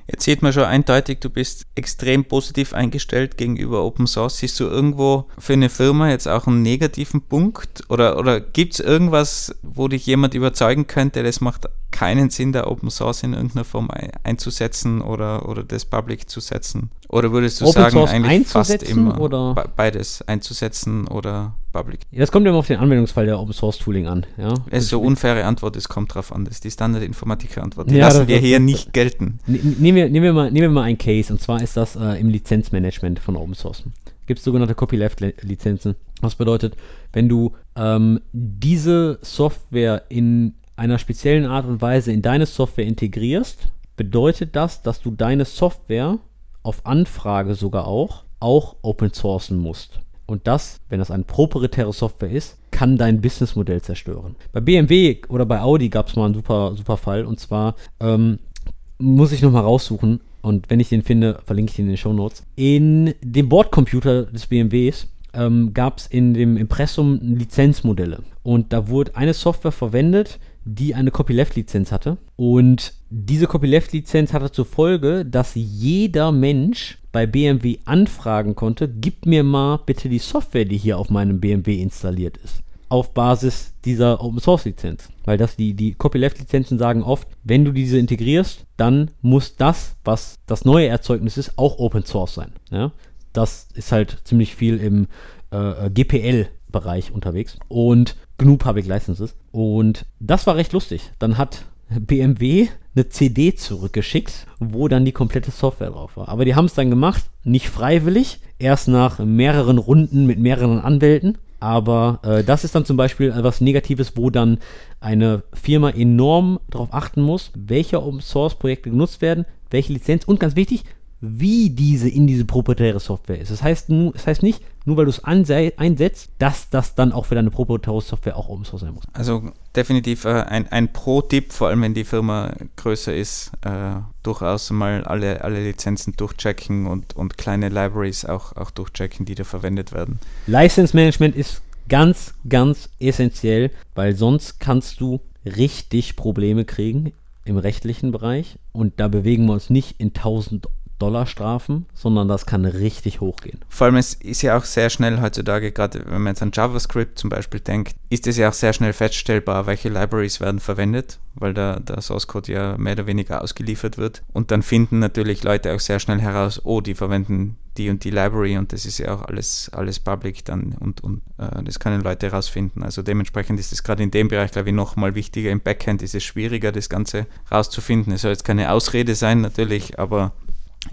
Jetzt sieht man schon eindeutig, du bist extrem positiv eingestellt gegenüber Open Source. Siehst du irgendwo für eine Firma jetzt auch einen negativen Punkt? Oder, oder gibt es irgendwas, wo dich jemand überzeugen könnte, das macht keinen Sinn, da Open Source in irgendeiner Form einzusetzen oder, oder das Public zu setzen? Oder würdest du Open sagen, Source eigentlich fast immer oder? beides einzusetzen oder Public? Ja, das kommt immer auf den Anwendungsfall der Open Source Tooling an. Ja? Es ist so unfaire Antwort, es kommt drauf an. Das ist die Standard-Informatiker-Antwort. Die ja, lassen wir hier nicht gelten. Nehmen wir, nehmen, wir mal, nehmen wir mal ein Case und zwar ist das äh, im Lizenzmanagement von Open Source. Gibt es sogenannte Copyleft-Lizenzen. Was bedeutet, wenn du ähm, diese Software in einer speziellen Art und Weise in deine Software integrierst, bedeutet das, dass du deine Software auf Anfrage sogar auch, auch open sourcen musst. Und das, wenn das eine proprietäre Software ist, kann dein Businessmodell zerstören. Bei BMW oder bei Audi gab es mal einen super, super Fall. Und zwar ähm, muss ich nochmal raussuchen. Und wenn ich den finde, verlinke ich den in den Show Notes. In dem Bordcomputer des BMWs ähm, gab es in dem Impressum Lizenzmodelle. Und da wurde eine Software verwendet, die eine Copyleft-Lizenz hatte. Und diese Copyleft-Lizenz hatte zur Folge, dass jeder Mensch bei BMW anfragen konnte, gib mir mal bitte die Software, die hier auf meinem BMW installiert ist. Auf Basis dieser Open Source Lizenz. Weil das die, die Copyleft-Lizenzen sagen oft, wenn du diese integrierst, dann muss das, was das neue Erzeugnis ist, auch Open Source sein. Ja? Das ist halt ziemlich viel im äh, GPL-Bereich unterwegs. Und GNU Public Licenses. Und das war recht lustig. Dann hat BMW eine CD zurückgeschickt, wo dann die komplette Software drauf war. Aber die haben es dann gemacht, nicht freiwillig, erst nach mehreren Runden mit mehreren Anwälten. Aber äh, das ist dann zum Beispiel etwas Negatives, wo dann eine Firma enorm darauf achten muss, welche Open Source Projekte genutzt werden, welche Lizenz und ganz wichtig, wie diese in diese proprietäre Software ist. Das heißt, das heißt nicht, nur weil du es einsetzt, dass das dann auch für deine proprietäre Software auch Open Source sein muss. Also definitiv äh, ein, ein Pro-Tipp, vor allem wenn die Firma größer ist, äh, durchaus mal alle, alle Lizenzen durchchecken und, und kleine Libraries auch, auch durchchecken, die da verwendet werden. License Management ist ganz, ganz essentiell, weil sonst kannst du richtig Probleme kriegen im rechtlichen Bereich und da bewegen wir uns nicht in 1000 Dollarstrafen, sondern das kann richtig hochgehen. Vor allem es ist ja auch sehr schnell heutzutage, gerade wenn man jetzt an JavaScript zum Beispiel denkt, ist es ja auch sehr schnell feststellbar, welche Libraries werden verwendet, weil der, der Source Code ja mehr oder weniger ausgeliefert wird. Und dann finden natürlich Leute auch sehr schnell heraus, oh, die verwenden die und die Library und das ist ja auch alles, alles public dann und, und äh, das können Leute herausfinden. Also dementsprechend ist es gerade in dem Bereich, glaube ich, nochmal wichtiger. Im Backend ist es schwieriger, das Ganze rauszufinden. Es soll jetzt keine Ausrede sein, natürlich, aber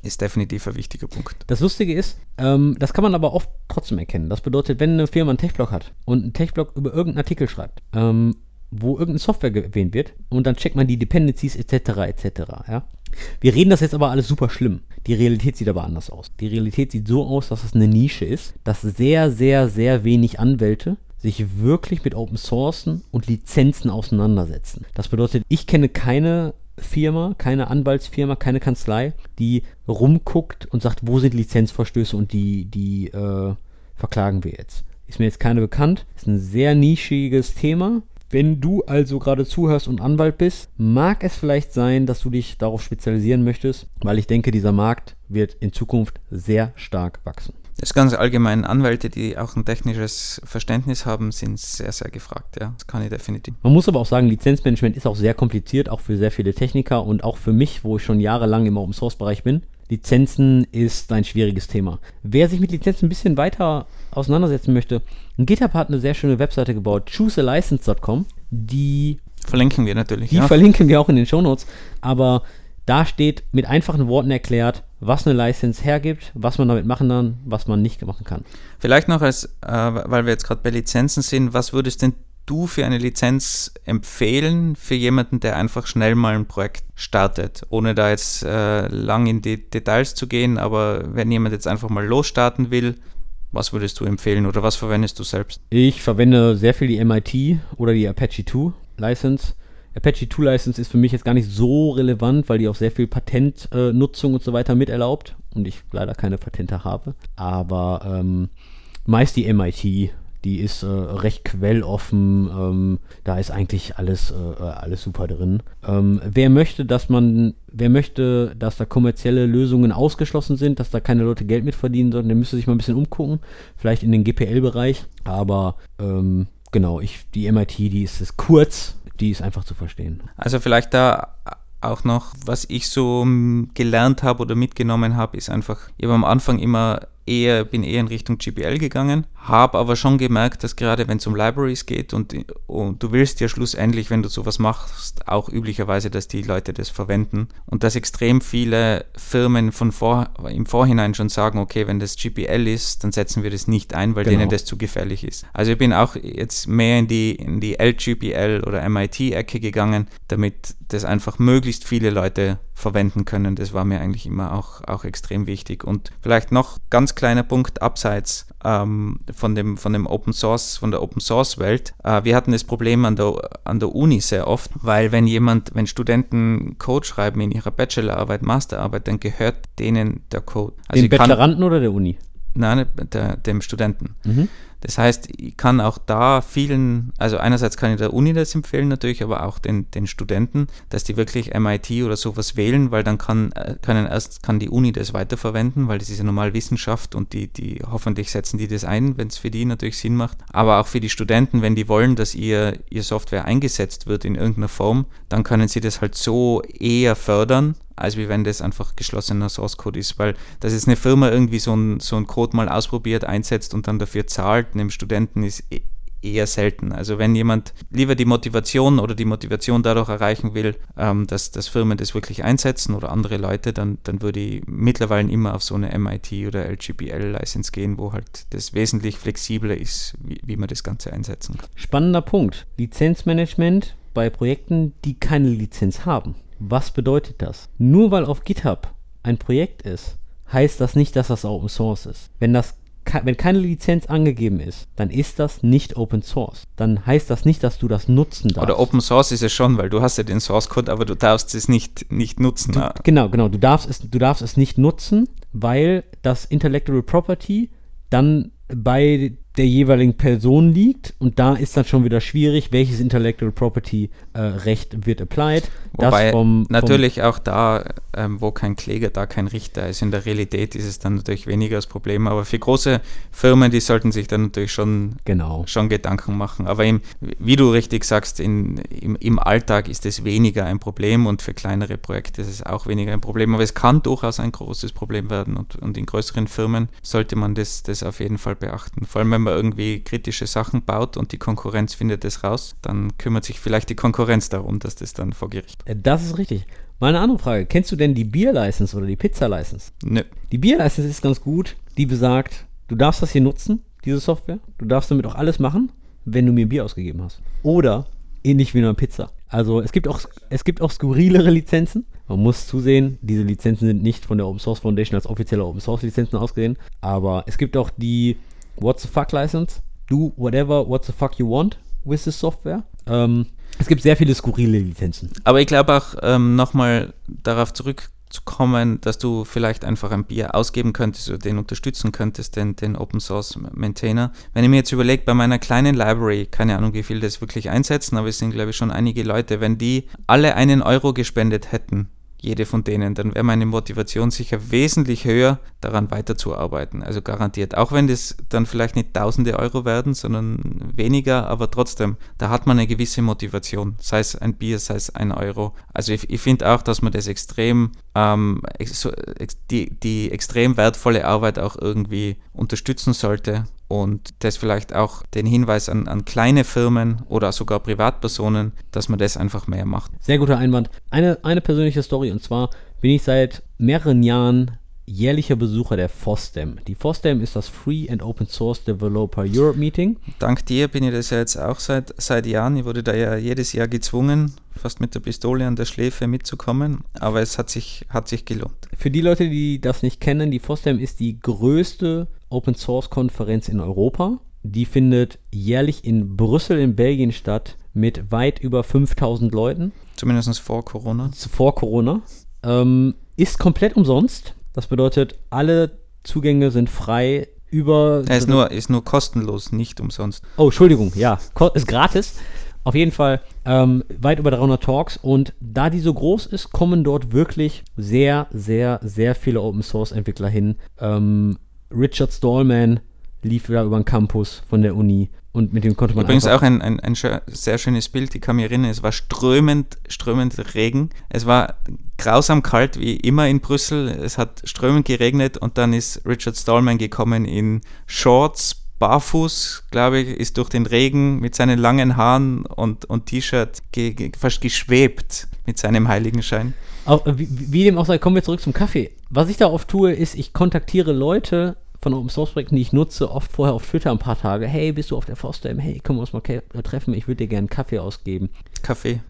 ist definitiv ein wichtiger Punkt. Das Lustige ist, ähm, das kann man aber oft trotzdem erkennen. Das bedeutet, wenn eine Firma einen Techblog hat und einen Techblog über irgendeinen Artikel schreibt, ähm, wo irgendeine Software erwähnt wird und dann checkt man die Dependencies etc. etc. Ja? Wir reden das jetzt aber alles super schlimm. Die Realität sieht aber anders aus. Die Realität sieht so aus, dass es eine Nische ist, dass sehr, sehr, sehr wenig Anwälte sich wirklich mit Open Sourcen und Lizenzen auseinandersetzen. Das bedeutet, ich kenne keine Firma, keine Anwaltsfirma, keine Kanzlei, die rumguckt und sagt, wo sind Lizenzverstöße und die, die äh, verklagen wir jetzt. Ist mir jetzt keine bekannt. Ist ein sehr nischiges Thema. Wenn du also gerade zuhörst und Anwalt bist, mag es vielleicht sein, dass du dich darauf spezialisieren möchtest, weil ich denke, dieser Markt wird in Zukunft sehr stark wachsen. Das ist ganz allgemein. Anwälte, die auch ein technisches Verständnis haben, sind sehr, sehr gefragt. Ja, das kann ich definitiv. Man muss aber auch sagen, Lizenzmanagement ist auch sehr kompliziert, auch für sehr viele Techniker und auch für mich, wo ich schon jahrelang im Open Source Bereich bin. Lizenzen ist ein schwieriges Thema. Wer sich mit Lizenzen ein bisschen weiter auseinandersetzen möchte, GitHub hat eine sehr schöne Webseite gebaut, choosealicense.com, die verlinken wir natürlich. Die ja. verlinken wir auch in den Shownotes, aber da steht mit einfachen Worten erklärt, was eine License hergibt, was man damit machen kann, was man nicht machen kann. Vielleicht noch als, äh, weil wir jetzt gerade bei Lizenzen sind, was würdest denn du für eine Lizenz empfehlen für jemanden, der einfach schnell mal ein Projekt startet, ohne da jetzt äh, lang in die Details zu gehen, aber wenn jemand jetzt einfach mal losstarten will, was würdest du empfehlen oder was verwendest du selbst? Ich verwende sehr viel die MIT oder die Apache 2 License. Apache 2 License ist für mich jetzt gar nicht so relevant, weil die auch sehr viel Patentnutzung äh, und so weiter miterlaubt und ich leider keine Patente habe. Aber ähm, meist die MIT, die ist äh, recht quelloffen. Ähm, da ist eigentlich alles, äh, alles super drin. Ähm, wer möchte, dass man, wer möchte, dass da kommerzielle Lösungen ausgeschlossen sind, dass da keine Leute Geld mit verdienen sollten, der müsste sich mal ein bisschen umgucken. Vielleicht in den GPL-Bereich. Aber ähm, genau, ich, die MIT, die ist es kurz die ist einfach zu verstehen. Also vielleicht da auch noch, was ich so gelernt habe oder mitgenommen habe, ist einfach, ich habe am Anfang immer eher, bin eher in Richtung GPL gegangen, habe aber schon gemerkt, dass gerade wenn es um Libraries geht und, und, du willst ja schlussendlich, wenn du sowas machst, auch üblicherweise, dass die Leute das verwenden und dass extrem viele Firmen von vor, im Vorhinein schon sagen, okay, wenn das GPL ist, dann setzen wir das nicht ein, weil genau. denen das zu gefährlich ist. Also ich bin auch jetzt mehr in die, in die LGPL oder MIT-Ecke gegangen, damit das einfach möglichst viele Leute verwenden können. Das war mir eigentlich immer auch, auch extrem wichtig. Und vielleicht noch ganz kleiner Punkt abseits ähm, von, dem, von dem Open Source, von der Open Source Welt. Äh, wir hatten das Problem an der, an der Uni sehr oft, weil wenn jemand, wenn Studenten Code schreiben in ihrer Bachelorarbeit, Masterarbeit, dann gehört denen der Code. Also Dem Bacheloranden oder der Uni? Nein, der, dem Studenten. Mhm. Das heißt, ich kann auch da vielen, also einerseits kann ich der Uni das empfehlen natürlich, aber auch den, den Studenten, dass die wirklich MIT oder sowas wählen, weil dann kann, äh, können erst kann die Uni das weiterverwenden, weil das ist ja normal Wissenschaft und die, die hoffentlich setzen die das ein, wenn es für die natürlich Sinn macht. Aber auch für die Studenten, wenn die wollen, dass ihr, ihr Software eingesetzt wird in irgendeiner Form, dann können sie das halt so eher fördern als wie wenn das einfach geschlossener Source Code ist, weil dass jetzt eine Firma irgendwie so ein, so Code mal ausprobiert, einsetzt und dann dafür zahlt, einem Studenten ist e-, eher selten. Also wenn jemand lieber die Motivation oder die Motivation dadurch erreichen will, ähm, dass, dass Firmen das wirklich einsetzen oder andere Leute, dann, dann würde ich mittlerweile immer auf so eine MIT oder LGPL-License gehen, wo halt das wesentlich flexibler ist, wie, wie man das Ganze einsetzen kann. Spannender Punkt. Lizenzmanagement bei Projekten, die keine Lizenz haben. Was bedeutet das? Nur weil auf GitHub ein Projekt ist, heißt das nicht, dass das Open Source ist. Wenn das wenn keine Lizenz angegeben ist, dann ist das nicht Open Source. Dann heißt das nicht, dass du das nutzen darfst. Oder Open Source ist es schon, weil du hast ja den Source Code, aber du darfst es nicht, nicht nutzen. Du, genau, genau. Du darfst, es, du darfst es nicht nutzen, weil das Intellectual Property dann bei der jeweiligen Person liegt und da ist dann schon wieder schwierig, welches Intellectual Property äh, Recht wird applied. Wobei vom, natürlich vom auch da, ähm, wo kein Kläger, da kein Richter ist. In der Realität ist es dann natürlich weniger das Problem, aber für große Firmen, die sollten sich dann natürlich schon, genau. schon Gedanken machen. Aber im, wie du richtig sagst, in, im, im Alltag ist es weniger ein Problem und für kleinere Projekte ist es auch weniger ein Problem, aber es kann durchaus ein großes Problem werden und, und in größeren Firmen sollte man das, das auf jeden Fall beachten. Vor allem, wenn man irgendwie kritische Sachen baut und die Konkurrenz findet es raus, dann kümmert sich vielleicht die Konkurrenz darum, dass das dann vor Gericht. Äh, das ist richtig. Mal eine andere Frage. Kennst du denn die Bier-License oder die Pizza-License? Nö. Die Bier-License ist ganz gut. Die besagt, du darfst das hier nutzen, diese Software. Du darfst damit auch alles machen, wenn du mir Bier ausgegeben hast. Oder ähnlich wie eine Pizza. Also es gibt auch, es gibt auch skurrilere Lizenzen. Man muss zusehen, diese Lizenzen sind nicht von der Open Source Foundation als offizielle Open Source Lizenzen ausgesehen. Aber es gibt auch die What the fuck License. Do whatever what the fuck you want with this software. Ähm, es gibt sehr viele skurrile Lizenzen. Aber ich glaube auch ähm, nochmal darauf zurückzukommen, dass du vielleicht einfach ein Bier ausgeben könntest oder den unterstützen könntest, den, den Open Source Maintainer. Wenn ich mir jetzt überlege, bei meiner kleinen Library, keine Ahnung, wie viel das wirklich einsetzen, aber es sind, glaube ich, schon einige Leute, wenn die alle einen Euro gespendet hätten jede von denen, dann wäre meine Motivation sicher wesentlich höher, daran weiterzuarbeiten. Also garantiert. Auch wenn das dann vielleicht nicht tausende Euro werden, sondern weniger, aber trotzdem, da hat man eine gewisse Motivation. Sei es ein Bier, sei es ein Euro. Also ich, ich finde auch, dass man das extrem, ähm, die, die extrem wertvolle Arbeit auch irgendwie unterstützen sollte und das vielleicht auch den Hinweis an, an, kleine Firmen oder sogar Privatpersonen, dass man das einfach mehr macht. Sehr guter Einwand. Eine, eine persönliche Story und zwar bin ich seit mehreren Jahren jährlicher Besucher der FOSDEM. Die FOSDEM ist das Free and Open Source Developer Europe Meeting. Dank dir bin ich das ja jetzt auch seit, seit Jahren. Ich wurde da ja jedes Jahr gezwungen, fast mit der Pistole an der Schläfe mitzukommen, aber es hat sich, hat sich gelohnt. Für die Leute, die das nicht kennen, die FOSDEM ist die größte Open Source Konferenz in Europa. Die findet jährlich in Brüssel in Belgien statt mit weit über 5000 Leuten. Zumindest vor Corona. Vor Corona. Ähm, ist komplett umsonst. Das bedeutet, alle Zugänge sind frei über. Er ist nur, ist nur kostenlos, nicht umsonst. Oh, Entschuldigung, ja, ist gratis. Auf jeden Fall ähm, weit über 300 Talks und da die so groß ist, kommen dort wirklich sehr, sehr, sehr viele Open Source Entwickler hin. Ähm, Richard Stallman lief da über den Campus von der Uni und mit dem konnte man Übrigens auch ein, ein, ein sehr schönes Bild, ich kann mich erinnern, es war strömend, strömend Regen. Es war grausam kalt, wie immer in Brüssel. Es hat strömend geregnet und dann ist Richard Stallman gekommen in Shorts, barfuß, glaube ich, ist durch den Regen mit seinen langen Haaren und, und T-Shirt ge, ge, fast geschwebt mit seinem Heiligenschein. Auch, wie, wie, dem auch sei, kommen wir zurück zum Kaffee. Was ich da oft tue, ist, ich kontaktiere Leute von Open Source Projekten, die ich nutze, oft vorher auf Twitter ein paar Tage. Hey, bist du auf der FOSDEM? Hey, können wir uns mal treffen? Ich würde dir gerne einen Kaffee ausgeben. Kaffee?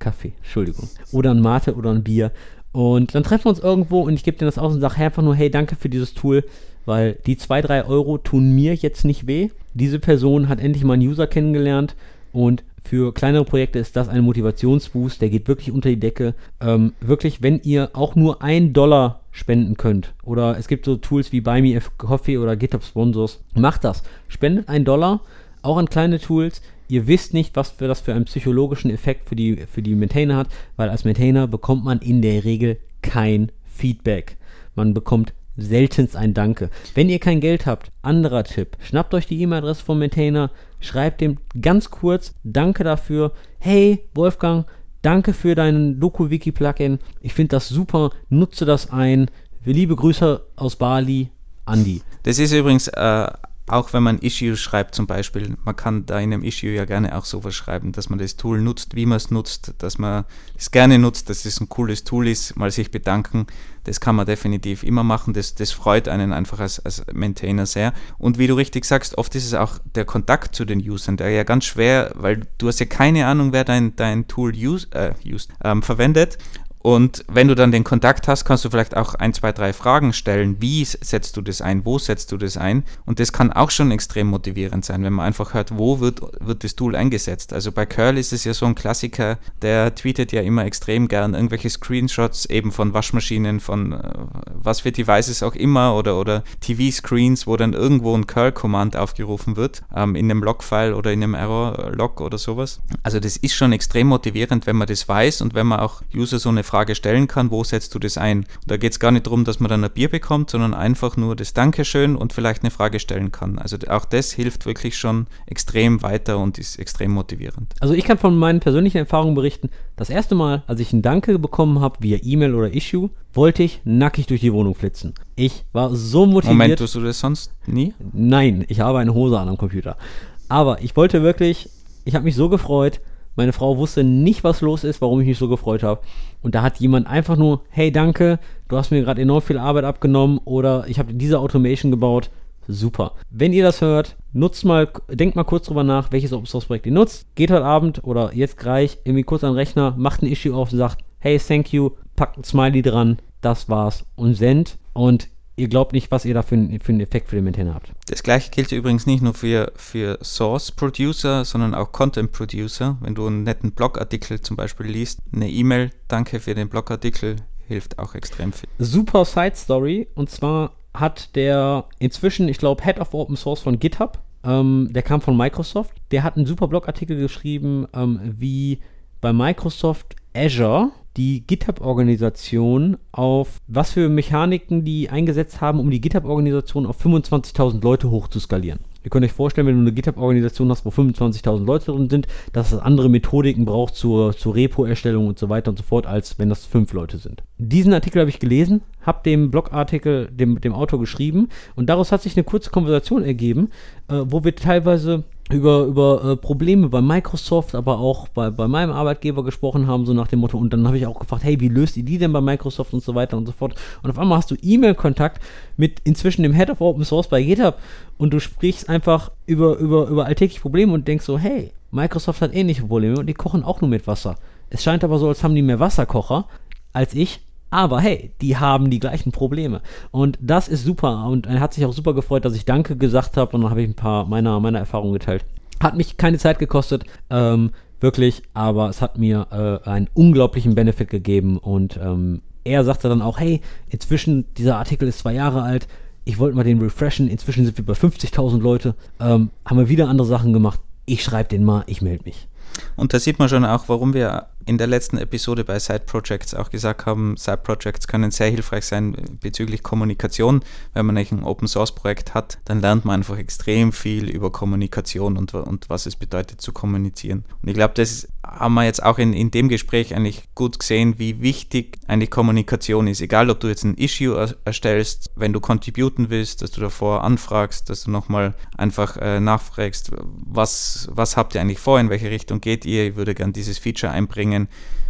Kaffee, Entschuldigung. Oder ein Mate oder ein Bier. Und dann treffen wir uns irgendwo und ich gebe dir das aus und sage einfach nur, hey, danke für dieses Tool, weil die 2, 3 Euro tun mir jetzt nicht weh. Diese Person hat endlich mal einen User kennengelernt und für kleinere Projekte ist das ein Motivationsboost, der geht wirklich unter die Decke. Ähm, wirklich, wenn ihr auch nur ein Dollar spenden könnt, oder es gibt so Tools wie Buy Me a Coffee oder GitHub Sponsors, macht das. Spendet ein Dollar, auch an kleine Tools. Ihr wisst nicht, was für das für einen psychologischen Effekt für die, für die Maintainer hat, weil als Maintainer bekommt man in der Regel kein Feedback. Man bekommt seltenst ein Danke. Wenn ihr kein Geld habt, anderer Tipp, schnappt euch die E-Mail-Adresse vom Maintainer, schreibt dem ganz kurz Danke dafür. Hey, Wolfgang, danke für deinen DokuWiki-Plugin. Ich finde das super, nutze das ein. Liebe Grüße aus Bali, Andi. Das ist übrigens äh, auch wenn man Issues schreibt zum Beispiel, man kann da in einem Issue ja gerne auch sowas schreiben, dass man das Tool nutzt, wie man es nutzt, dass man es gerne nutzt, dass es ein cooles Tool ist, mal sich bedanken, das kann man definitiv immer machen, das, das freut einen einfach als, als Maintainer sehr. Und wie du richtig sagst, oft ist es auch der Kontakt zu den Usern, der ja ganz schwer, weil du hast ja keine Ahnung, wer dein, dein Tool use, äh, used, ähm, verwendet und wenn du dann den Kontakt hast, kannst du vielleicht auch ein, zwei, drei Fragen stellen. Wie setzt du das ein? Wo setzt du das ein? Und das kann auch schon extrem motivierend sein, wenn man einfach hört, wo wird, wird das Tool eingesetzt. Also bei Curl ist es ja so ein Klassiker, der tweetet ja immer extrem gern irgendwelche Screenshots eben von Waschmaschinen, von äh, was für Devices auch immer oder, oder TV-Screens, wo dann irgendwo ein Curl-Command aufgerufen wird, ähm, in einem Log-File oder in einem Error-Log oder sowas. Also das ist schon extrem motivierend, wenn man das weiß und wenn man auch User so eine Frage Frage stellen kann, wo setzt du das ein? Und da geht es gar nicht darum, dass man dann ein Bier bekommt, sondern einfach nur das Dankeschön und vielleicht eine Frage stellen kann. Also auch das hilft wirklich schon extrem weiter und ist extrem motivierend. Also ich kann von meinen persönlichen Erfahrungen berichten, das erste Mal, als ich ein Danke bekommen habe via E-Mail oder Issue, wollte ich nackig durch die Wohnung flitzen. Ich war so motiviert. Moment, tust du das sonst nie? Nein, ich habe eine Hose an am Computer. Aber ich wollte wirklich, ich habe mich so gefreut, meine Frau wusste nicht, was los ist, warum ich mich so gefreut habe. Und da hat jemand einfach nur, hey, danke, du hast mir gerade enorm viel Arbeit abgenommen oder ich habe diese Automation gebaut. Super. Wenn ihr das hört, nutzt mal, denkt mal kurz drüber nach, welches Open Source Projekt ihr nutzt. Geht heute Abend oder jetzt gleich irgendwie kurz an den Rechner, macht ein Issue auf sagt, hey, thank you, packt ein Smiley dran, das war's und send. Und ihr glaubt nicht, was ihr da für, einen, für einen Effekt für den Maintainer habt. Das gleiche gilt übrigens nicht nur für, für Source Producer, sondern auch Content Producer. Wenn du einen netten Blogartikel zum Beispiel liest, eine E-Mail, danke für den Blogartikel, hilft auch extrem viel. Super Side Story. Und zwar hat der inzwischen, ich glaube, Head of Open Source von GitHub, ähm, der kam von Microsoft, der hat einen super Blogartikel geschrieben, ähm, wie bei Microsoft Azure die GitHub-Organisation auf was für Mechaniken die eingesetzt haben, um die GitHub-Organisation auf 25.000 Leute hochzuskalieren. Ihr könnt euch vorstellen, wenn du eine GitHub-Organisation hast, wo 25.000 Leute drin sind, dass es andere Methodiken braucht zur, zur Repo-Erstellung und so weiter und so fort, als wenn das fünf Leute sind. Diesen Artikel habe ich gelesen, habe dem Blogartikel dem, dem Autor geschrieben und daraus hat sich eine kurze Konversation ergeben, äh, wo wir teilweise über, über äh, Probleme bei Microsoft, aber auch bei, bei meinem Arbeitgeber gesprochen haben, so nach dem Motto. Und dann habe ich auch gefragt, hey, wie löst ihr die denn bei Microsoft und so weiter und so fort. Und auf einmal hast du E-Mail-Kontakt mit inzwischen dem Head of Open Source bei GitHub und du sprichst einfach über, über, über alltägliche Probleme und denkst so, hey, Microsoft hat ähnliche Probleme und die kochen auch nur mit Wasser. Es scheint aber so, als haben die mehr Wasserkocher als ich, aber hey, die haben die gleichen Probleme. Und das ist super. Und er hat sich auch super gefreut, dass ich Danke gesagt habe. Und dann habe ich ein paar meiner, meiner Erfahrungen geteilt. Hat mich keine Zeit gekostet, ähm, wirklich, aber es hat mir äh, einen unglaublichen Benefit gegeben. Und ähm, er sagte dann auch, hey, inzwischen, dieser Artikel ist zwei Jahre alt. Ich wollte mal den refreshen. Inzwischen sind wir bei 50.000 Leute. Ähm, haben wir wieder andere Sachen gemacht. Ich schreibe den mal, ich melde mich. Und da sieht man schon auch, warum wir in der letzten Episode bei Side Projects auch gesagt haben, Side Projects können sehr hilfreich sein bezüglich Kommunikation. Wenn man ein Open Source Projekt hat, dann lernt man einfach extrem viel über Kommunikation und, und was es bedeutet zu kommunizieren. Und ich glaube, das haben wir jetzt auch in, in dem Gespräch eigentlich gut gesehen, wie wichtig eine Kommunikation ist. Egal, ob du jetzt ein Issue erstellst, wenn du contributen willst, dass du davor anfragst, dass du nochmal einfach äh, nachfragst, was, was habt ihr eigentlich vor, in welche Richtung geht ihr, ich würde gern dieses Feature einbringen bringen.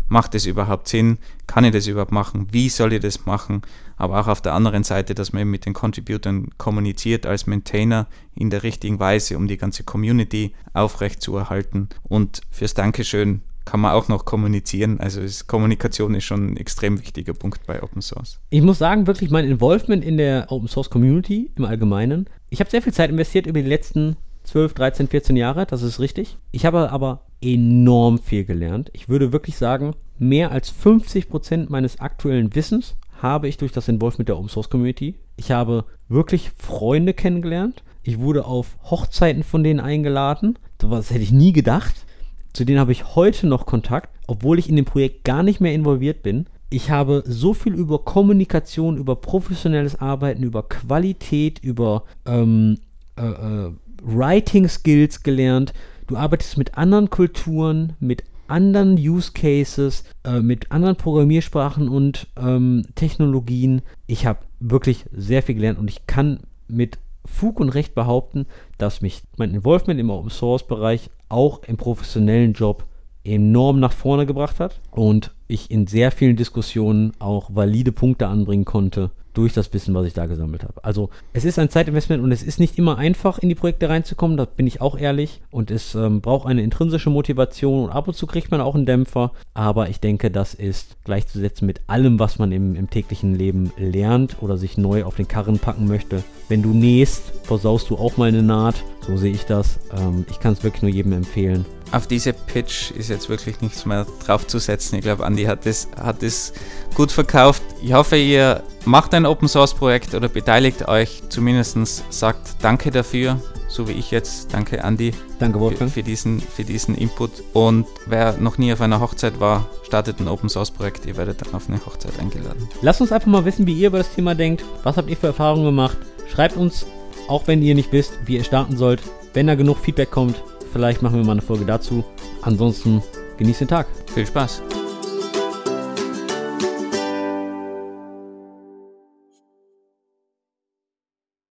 Macht es überhaupt Sinn? Kann ich das überhaupt machen? Wie soll ich das machen? Aber auch auf der anderen Seite, dass man eben mit den Contributern kommuniziert als Maintainer in der richtigen Weise, um die ganze Community aufrecht zu erhalten. Und fürs Dankeschön kann man auch noch kommunizieren. Also ist, Kommunikation ist schon ein extrem wichtiger Punkt bei Open Source. Ich muss sagen, wirklich mein Involvement in der Open Source Community im Allgemeinen. Ich habe sehr viel Zeit investiert über die letzten 12, 13, 14 Jahre, das ist richtig. Ich habe aber enorm viel gelernt. Ich würde wirklich sagen, mehr als 50 Prozent meines aktuellen Wissens habe ich durch das Involvement der Open Source Community. Ich habe wirklich Freunde kennengelernt. Ich wurde auf Hochzeiten von denen eingeladen. Das hätte ich nie gedacht. Zu denen habe ich heute noch Kontakt, obwohl ich in dem Projekt gar nicht mehr involviert bin. Ich habe so viel über Kommunikation, über professionelles Arbeiten, über Qualität, über ähm, äh, äh, Writing Skills gelernt. Du arbeitest mit anderen Kulturen, mit anderen Use Cases, äh, mit anderen Programmiersprachen und ähm, Technologien. Ich habe wirklich sehr viel gelernt und ich kann mit Fug und Recht behaupten, dass mich mein Involvement im Open Source Bereich auch im professionellen Job enorm nach vorne gebracht hat und ich in sehr vielen Diskussionen auch valide Punkte anbringen konnte, durch das Wissen, was ich da gesammelt habe. Also es ist ein Zeitinvestment und es ist nicht immer einfach, in die Projekte reinzukommen, da bin ich auch ehrlich. Und es ähm, braucht eine intrinsische Motivation und ab und zu kriegt man auch einen Dämpfer. Aber ich denke, das ist gleichzusetzen mit allem, was man im, im täglichen Leben lernt oder sich neu auf den Karren packen möchte. Wenn du nähst, versaust du auch mal eine Naht. So sehe ich das. Ähm, ich kann es wirklich nur jedem empfehlen auf diese Pitch ist jetzt wirklich nichts mehr draufzusetzen. Ich glaube, Andi hat es hat gut verkauft. Ich hoffe, ihr macht ein Open Source Projekt oder beteiligt euch zumindest, sagt Danke dafür, so wie ich jetzt. Danke, Andi. Danke, Wolfgang. Für, für, diesen, für diesen Input. Und wer noch nie auf einer Hochzeit war, startet ein Open Source Projekt. Ihr werdet dann auf eine Hochzeit eingeladen. Lasst uns einfach mal wissen, wie ihr über das Thema denkt. Was habt ihr für Erfahrungen gemacht? Schreibt uns, auch wenn ihr nicht wisst, wie ihr starten sollt. Wenn da genug Feedback kommt, Vielleicht machen wir mal eine Folge dazu. Ansonsten genießt den Tag. Viel Spaß.